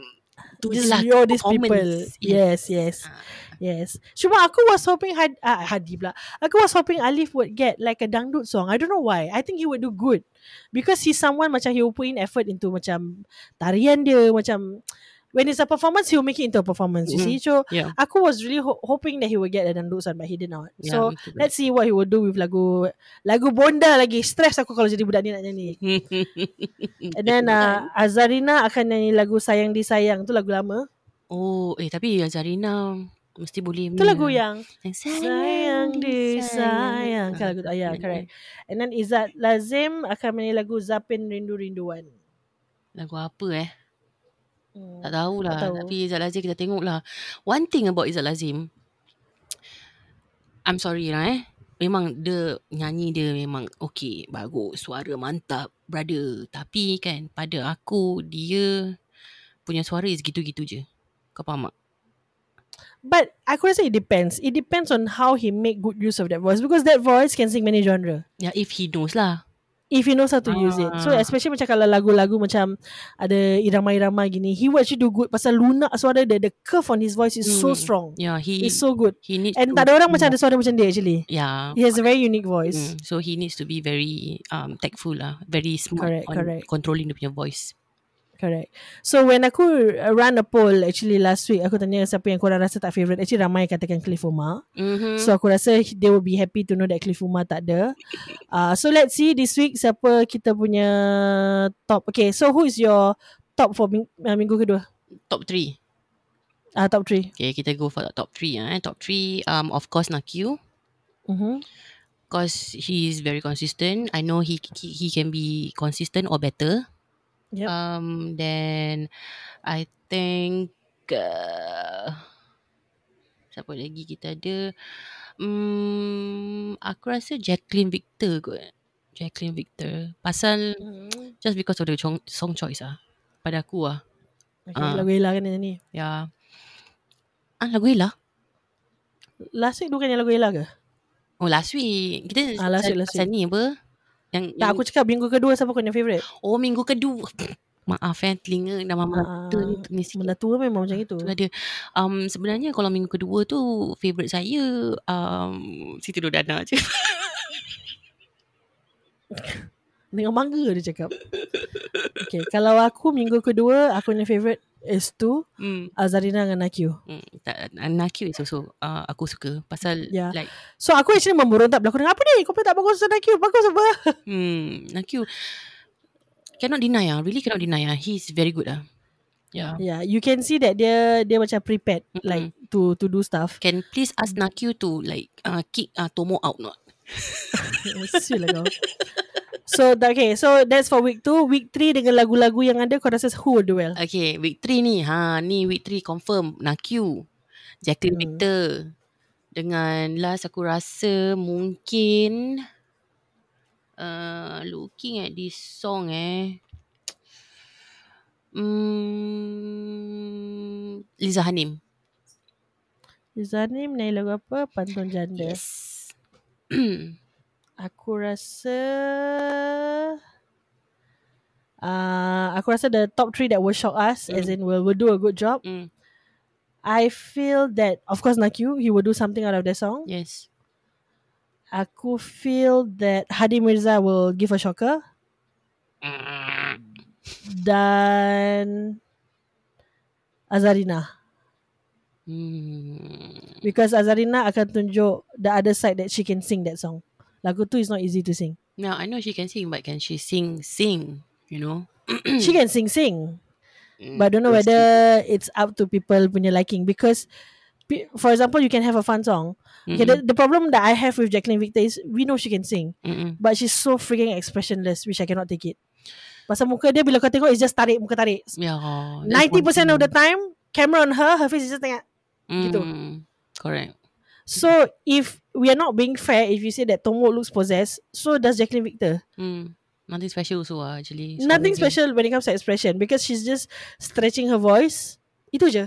je just lah you these people. performance. Yes, yes, Ah. yes. Cuma aku was hoping Had, ah, Hadi pula. Aku was hoping Alif would get like a dangdut song. I don't know why. I think he would do good because he's someone macam he will put in effort into macam tarian dia macam when it's a performance he will make it into a performance. You Mhm. see, so Yeah. aku was really ho- hoping that he would get a dangdut song, but he did not. Yeah, so let's see what he will do with lagu lagu Bonda lagi. Stress aku kalau jadi budak ni nak nyanyi. And then uh, Azarina akan nyanyi lagu Sayang Disayang tu lagu lama. Oh, eh tapi Zarina mesti boleh. Tu lagu yang yang Sayang Disayang. Kan lagu tu. Ah, yeah, correct. And then Izzat Lazim akan menyanyi lagu Zapin Rindu Rinduan. Lagu apa eh? Hmm. Tak tahulah. Tak tahu. Tapi Izzat Lazim kita tengok lah. One thing about Izzat Lazim. I'm sorry lah eh. Memang dia nyanyi dia memang okay. Bagus. Suara mantap. Brother. Tapi kan pada aku dia punya suara is gitu-gitu je. Kau faham tak? But aku rasa it depends. It depends on how he make good use of that voice because that voice can sing many genre. Ya if he knows lah. If he knows how to use it. So Ah. especially macam kalau lagu-lagu macam ada irama-irama gini, he will actually do good pasal lunak suara dia. The curve on his voice is so Hmm. strong. Yeah, he It's so good. he needs And tak ada orang macam be ada suara macam dia actually. Yeah. He has a very unique voice. Mm, so he needs to be very um tactful lah, very smart Correct, on correct. controlling dia punya voice. Correct. So when aku run a poll actually last week, aku tanya siapa yang korang rasa tak favourite. Actually ramai katakan Cliff Umar. Mm-hmm. So aku rasa they will be happy to know that Cliff Umar tak ada. Uh, so let's see this week siapa kita punya top. Okay, so who is your top for ming- uh, minggu kedua? top 3. Ah uh, top 3. Okay, kita go for the top 3 eh. Top 3 um of course Nakyu Mm-hmm. because he is very consistent. I know he he, he can be consistent or better. Yep. Um then I think uh, siapa lagi kita ada um, aku rasa Jacqueline Victor kot. Jacqueline Victor. Pasal Mm-hmm. just because of the song, song choice ah. Pada aku ah. Okay, Ah. lagu Ella kan ni. Ya. Ah lagu Ella? Last week bukan yang lagu Ella ke? Oh last week. Kita Ah, last week, last pasal ni apa? Yang, Tak, yang aku cakap minggu kedua siapa kau yang favourite? oh minggu kedua. Maaf eh telinga dah mama Ah, uh, ni ni sikit. Benda tua memang macam itu. Itulah dia. Um, sebenarnya kalau minggu kedua tu favourite saya um, Siti Nurdana je. Dengan mangga dia cakap. Okay, kalau aku minggu kedua, aku punya favourite is tu hmm. Azarina dengan Nakyu. Hmm, tak, Nakyu is also uh, aku suka pasal Ya. like So aku actually memberontak belakang apa ni? Kau pun tak bagus pasal Nakyu. Bagus apa? hmm, Nakyu cannot deny ah, really cannot deny ah. He's very good ah. Yeah. Yeah, you can see that dia dia macam prepared Mm-mm. like to to do stuff. Can please ask Nakyu to like uh, kick uh, Tomo out not? Sial lah kau. So okay So that's for week 2 Week 3 dengan lagu-lagu yang ada Kau rasa who will do well Okay, week 3 ni. Ha, ni week 3 confirm. Naku. Jacqueline Hmm. Victor. Dengan last aku rasa mungkin uh, looking at this song eh. Hmm, Liza Hanim. Zanim naik lagu apa Pantun Janda Yes. Aku rasa uh, Aku rasa the top 3 that will shock us As Mm. in will, will do a good job mm, I feel that Of course Nakyu He will do something out of the song yes. Aku feel that Hadi Mirza will give a shocker Dan Azarina Hmm. Because Azarina akan tunjuk The other side that she can sing that song Lagu tu is not easy to sing Now I know she can sing, but can she sing sing? You know. She can sing sing Mm, But I don't know whether see. it's up to people punya liking because for example you can have a fun song. Okay, the, the problem that I have with Jacqueline Victor is we know she can sing Mm-mm. but she's so freaking expressionless which I cannot take it. Pasal muka dia bila kau tengok is just tarik muka tarik. Yeah. that's 90% one of the time camera on her her face is just gitu. Mm, Correct. So if we are not being fair if you say that Tomo looks possessed so does Jacqueline Victor. Mm. Nothing special also ah, actually. Nothing Suara dia. special when it comes to expression because she's just stretching her voice. Itu je.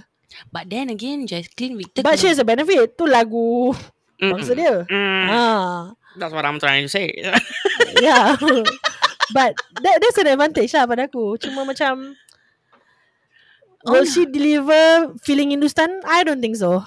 But then again, Jacqueline Victor. But she has a benefit. Tu lagu bangsa dia. Mm, Ah, That's what I'm trying to say. yeah. But that that's an advantage lah pada aku. Cuma macam Will Oh. she deliver feeling Hindustan? I don't think so.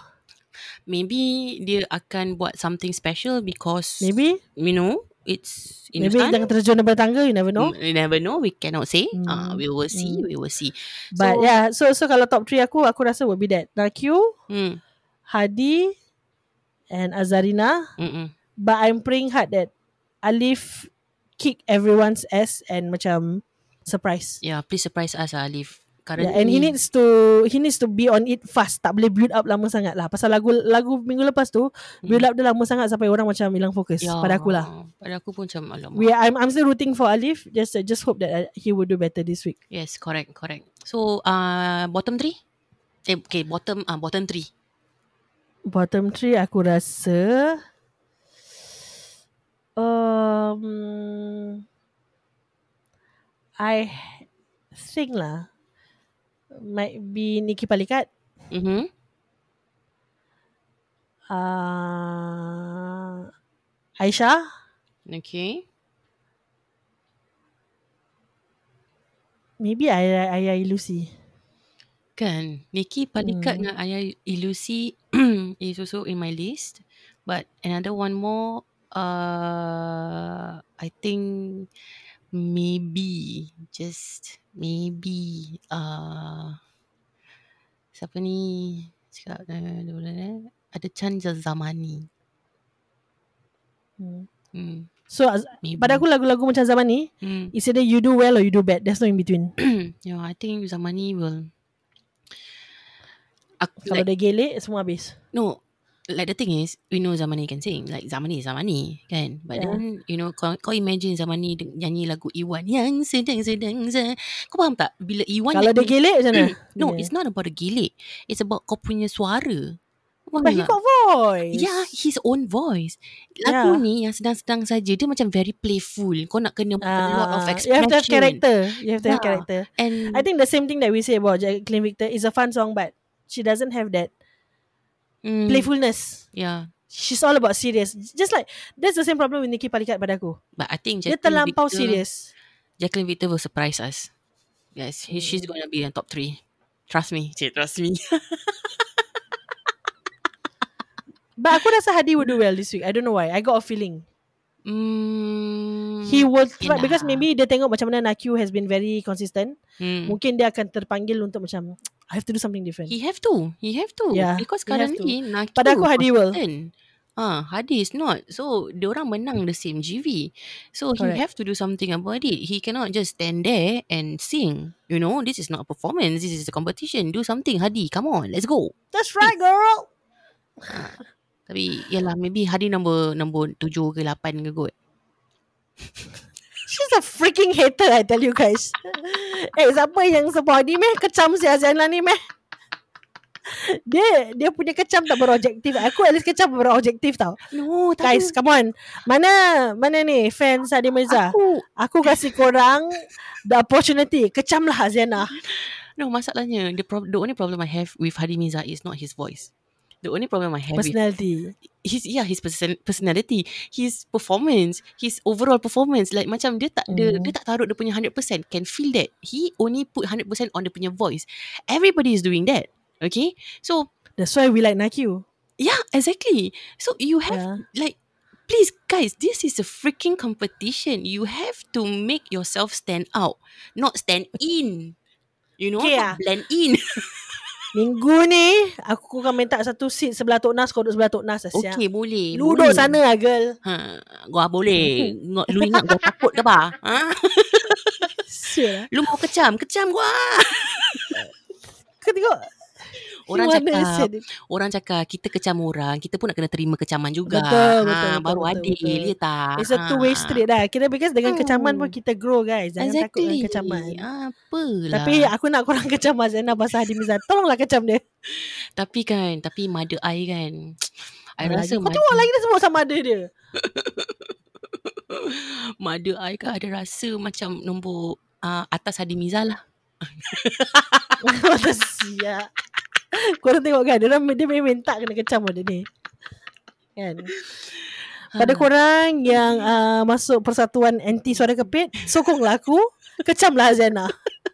Maybe dia akan buat something special because Maybe. you know it's Maybe Hindustan. jangan terjun daripada tangga. You never know. Mm, You never know. We cannot say. Mm. Uh, we will see. Mm. We will see. But so, yeah. So so kalau top 3 aku, aku rasa will be that. Nakyu, Mm, Hadi, and Azarina. mm-mm. But I'm praying hard that Alif kick everyone's ass and macam surprise. Yeah, please surprise us, ah, Alif. Currently, Yeah, and he needs to he needs to be on it fast. Tak boleh build up lama sangat lah. Pasal lagu lagu minggu lepas tu build up dia lama sangat sampai orang macam hilang fokus. Ya, Pada aku lah. Pada aku pun macam alamak. We I'm I'm still rooting for Alif. Just uh, just hope that uh, he will do better this week. Yes, correct, correct. So, uh, bottom three? Eh, okay, bottom uh, bottom three. Bottom three aku rasa um I think lah might be Nikki Palikat. Mm-hmm. Uh, Aisyah. Okay. Maybe Ayah, Ayah Lucy. Kan, Nikki Palikat Hmm. dengan Ayah Ilusi is also in my list. But another one more, uh, I think maybe, just maybe, uh, siapa ni? Cakap, uh, ada Chan Zamani. Hmm. Hmm, So maybe. pada aku lagu-lagu macam zaman ni Hmm. It's either you do well or you do bad There's no in between yeah, I think Zamani will. Aku, Kalau like, dia gelek Semua habis no, like the thing is, we know Zamani can sing. Like Zamani is Zamani, kan? But Yeah. then, you know, kau, kau imagine Zamani deng- nyanyi lagu Iwan yang sedang-sedang se- Kau faham tak? Bila Iwan Kalau dia gelek macam mana No, Dia- it's not about the gilik. It's about kau punya suara. But he got voice Yeah, his own voice. Lagu Yeah. ni yang sedang-sedang saja, dia macam very playful. Kau nak kena a lot of Ah, You expression. have to have character You have to have Yeah. character And I think the same thing that we say about Jacqueline Victor Is a fun song But she doesn't have that mm, Playfulness Yeah. She's all about serious Just like That's the same problem with Nikki Palikat pada aku But I think Dia Jacqueline terlampau Victor, serious Jacqueline Victor will surprise us. Yes, he, she's going to be in top three. Trust me. Cik, trust me. But aku rasa Hadi will do well this week I don't know why I got a feeling mm, He will try Yelah. Because maybe dia tengok Macam mana Nakyu has been very consistent mm. Mungkin dia akan terpanggil Untuk macam I have to do something different He have to. He have to. Yeah, Because currently, Naki Pada aku Hadi will. Ah, Hadi is not. So, diorang menang the same GV. So, Correct. he have to do something about it. He cannot just stand there and sing. You know, this is not a performance. This is a competition. Do something, Hadi. Come on, let's go. That's right girl Tapi, yalah, maybe Hadi nombor nombor tujuh ke lapan ke kot. She's a freaking hater I tell you guys Eh siapa yang sebuah ni meh Kecam si Aziana ni meh dia dia punya kecam tak berobjektif. Aku at least kecam berobjektif tau. No, tak Guys, come on. Mana mana ni fans Adi Mirza? Aku, Aku kasih korang the opportunity. Kecam lah Aziana. no, masalahnya, the, pro- the only problem I have with Hadi Mirza is not his voice. The only problem I have with Personality. his yeah his person, personality, his performance, his overall performance like macam dia tak dia, Hmm. dia tak taruh dia punya 100%. Can feel that. He only put 100% on dia punya voice. Everybody is doing that. Okay? So, That's why we like Nakyu. yeah, exactly. So you have Yeah. like please guys, this is a freaking competition. You have to make yourself stand out, not stand in. You know, Okay, not ah. blend in. Minggu ni aku akan minta satu seat sebelah Tok Nas kau duduk sebelah Tok Nas Asia. okay, boleh. Lu duduk sana lah girl. Ha, gua boleh. Lu ingat gua takut ke apa? Ha? Sial. Lu mau kecam, kecam gua. Kau tengok. Orang He cakap, orang cakap kita kecam orang, kita pun nak kena terima kecaman juga. Betul, betul, ha, betul, baru betul, adil, betul. ya tak? It's a two way Ha. street dah. Kira because dengan Hmm. kecaman pun kita grow guys. Jangan takut dengan Exactly. kecaman. Apalah. Tapi aku nak korang kecam Azana pasal Hadi Mirza. Tolonglah kecam dia. Tapi kan Tapi mother I kan I Lagi. rasa Kau tengok lagi dia semua sama ada dia. Mother I kan ada rasa Macam nombor uh, Atas Hadi Miza lah Mata siap. Korang tengok kan. Dia, orang, dia memang tak kena kecam pada ni. Kan. Pada korang yang uh, masuk persatuan anti suara kepit, sokonglah aku. Kecamlah Azana.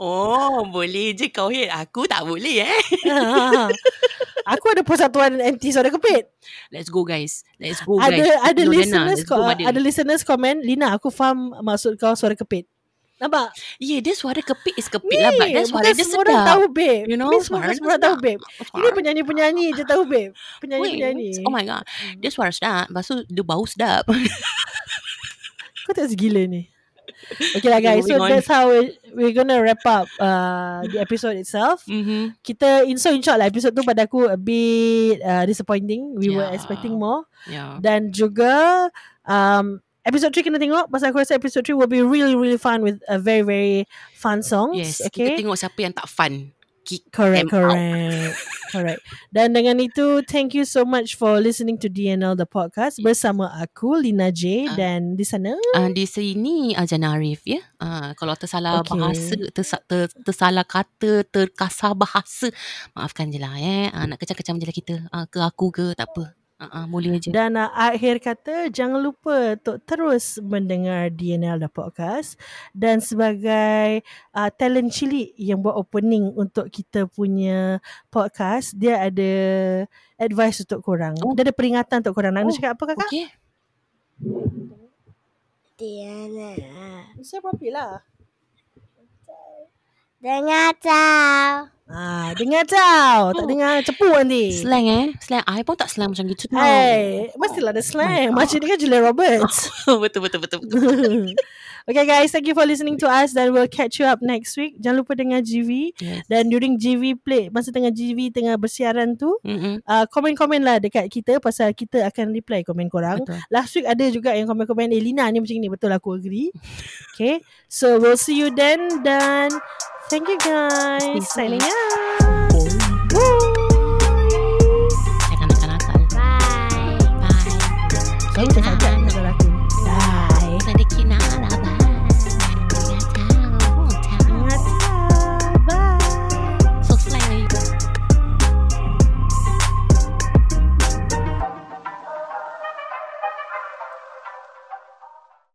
Oh boleh je kau hit Aku tak boleh eh aku ada persatuan anti suara kepit. Let's go guys Let's go ada guys ada Dana. listeners go, ada listeners komen, Lina aku faham maksud kau suara kepit. Nampak? Yeah dia suara kepit is kepit lah But suara bukan dia semua orang sedap tahu babe. You know Ni semua suara semua tahu sedap. babe. Ini penyanyi-penyanyi je tahu babe. Penyanyi-penyanyi. Oh my god Dia suara sedap Lepas tu dia bau sedap Kau tak segila ni. Okay lah guys, so on. that's how we, we're gonna wrap up uh, the episode itself. mm-hmm. Kita in so insyaAllah episode tu pada aku a bit uh, disappointing. We were Yeah. expecting more. Yeah Dan juga um, episode 3 kena tengok pasal aku rasa episode 3 will be really really fun with a very very fun songs. Yes okay. Kita tengok siapa yang tak fun Kick Correct, them out. correct. correct. Dan dengan itu, thank you so much for listening to DNL the podcast bersama aku Lina J Ah. dan di sana Uh, di sini Ajana Arif ya. Uh, kalau tersalah okay. bahasa, tersa, ter, tersalah kata, terkasar bahasa, maafkan je lah eh. Uh, nak kecam-kecam je lah kita. Uh, ke aku ke tak apa. Uh, uh, boleh je. Dan uh, akhir kata jangan lupa untuk terus mendengar DNL the podcast dan sebagai uh, talent cilik yang buat opening untuk kita punya podcast dia ada advice untuk korang. Oh. Dia ada peringatan untuk korang. Nak Oh, cakap apa kakak? Okay. Diana. Saya apa lah. Dengar tahu. Ah, dengar tau. Tak Oh. dengar cepu nanti. Slang eh. Slang. I pun tak slang macam gitu. tau. Hey, mestilah ada slang. Oh my Macam ni kan Julia Roberts. betul, betul, betul, betul. okay guys, thank you for listening to us dan we'll catch you up next week. Jangan lupa dengar GV Yes. dan during GV play masa tengah GV tengah bersiaran tu Mm-mm. uh, komen-komen lah dekat kita pasal kita akan reply komen korang. Betul. Last week ada juga yang komen-komen eh Lina ni macam ni betul aku agree. Okay, so we'll see you then dan thank you guys. Signing out. out. Woo.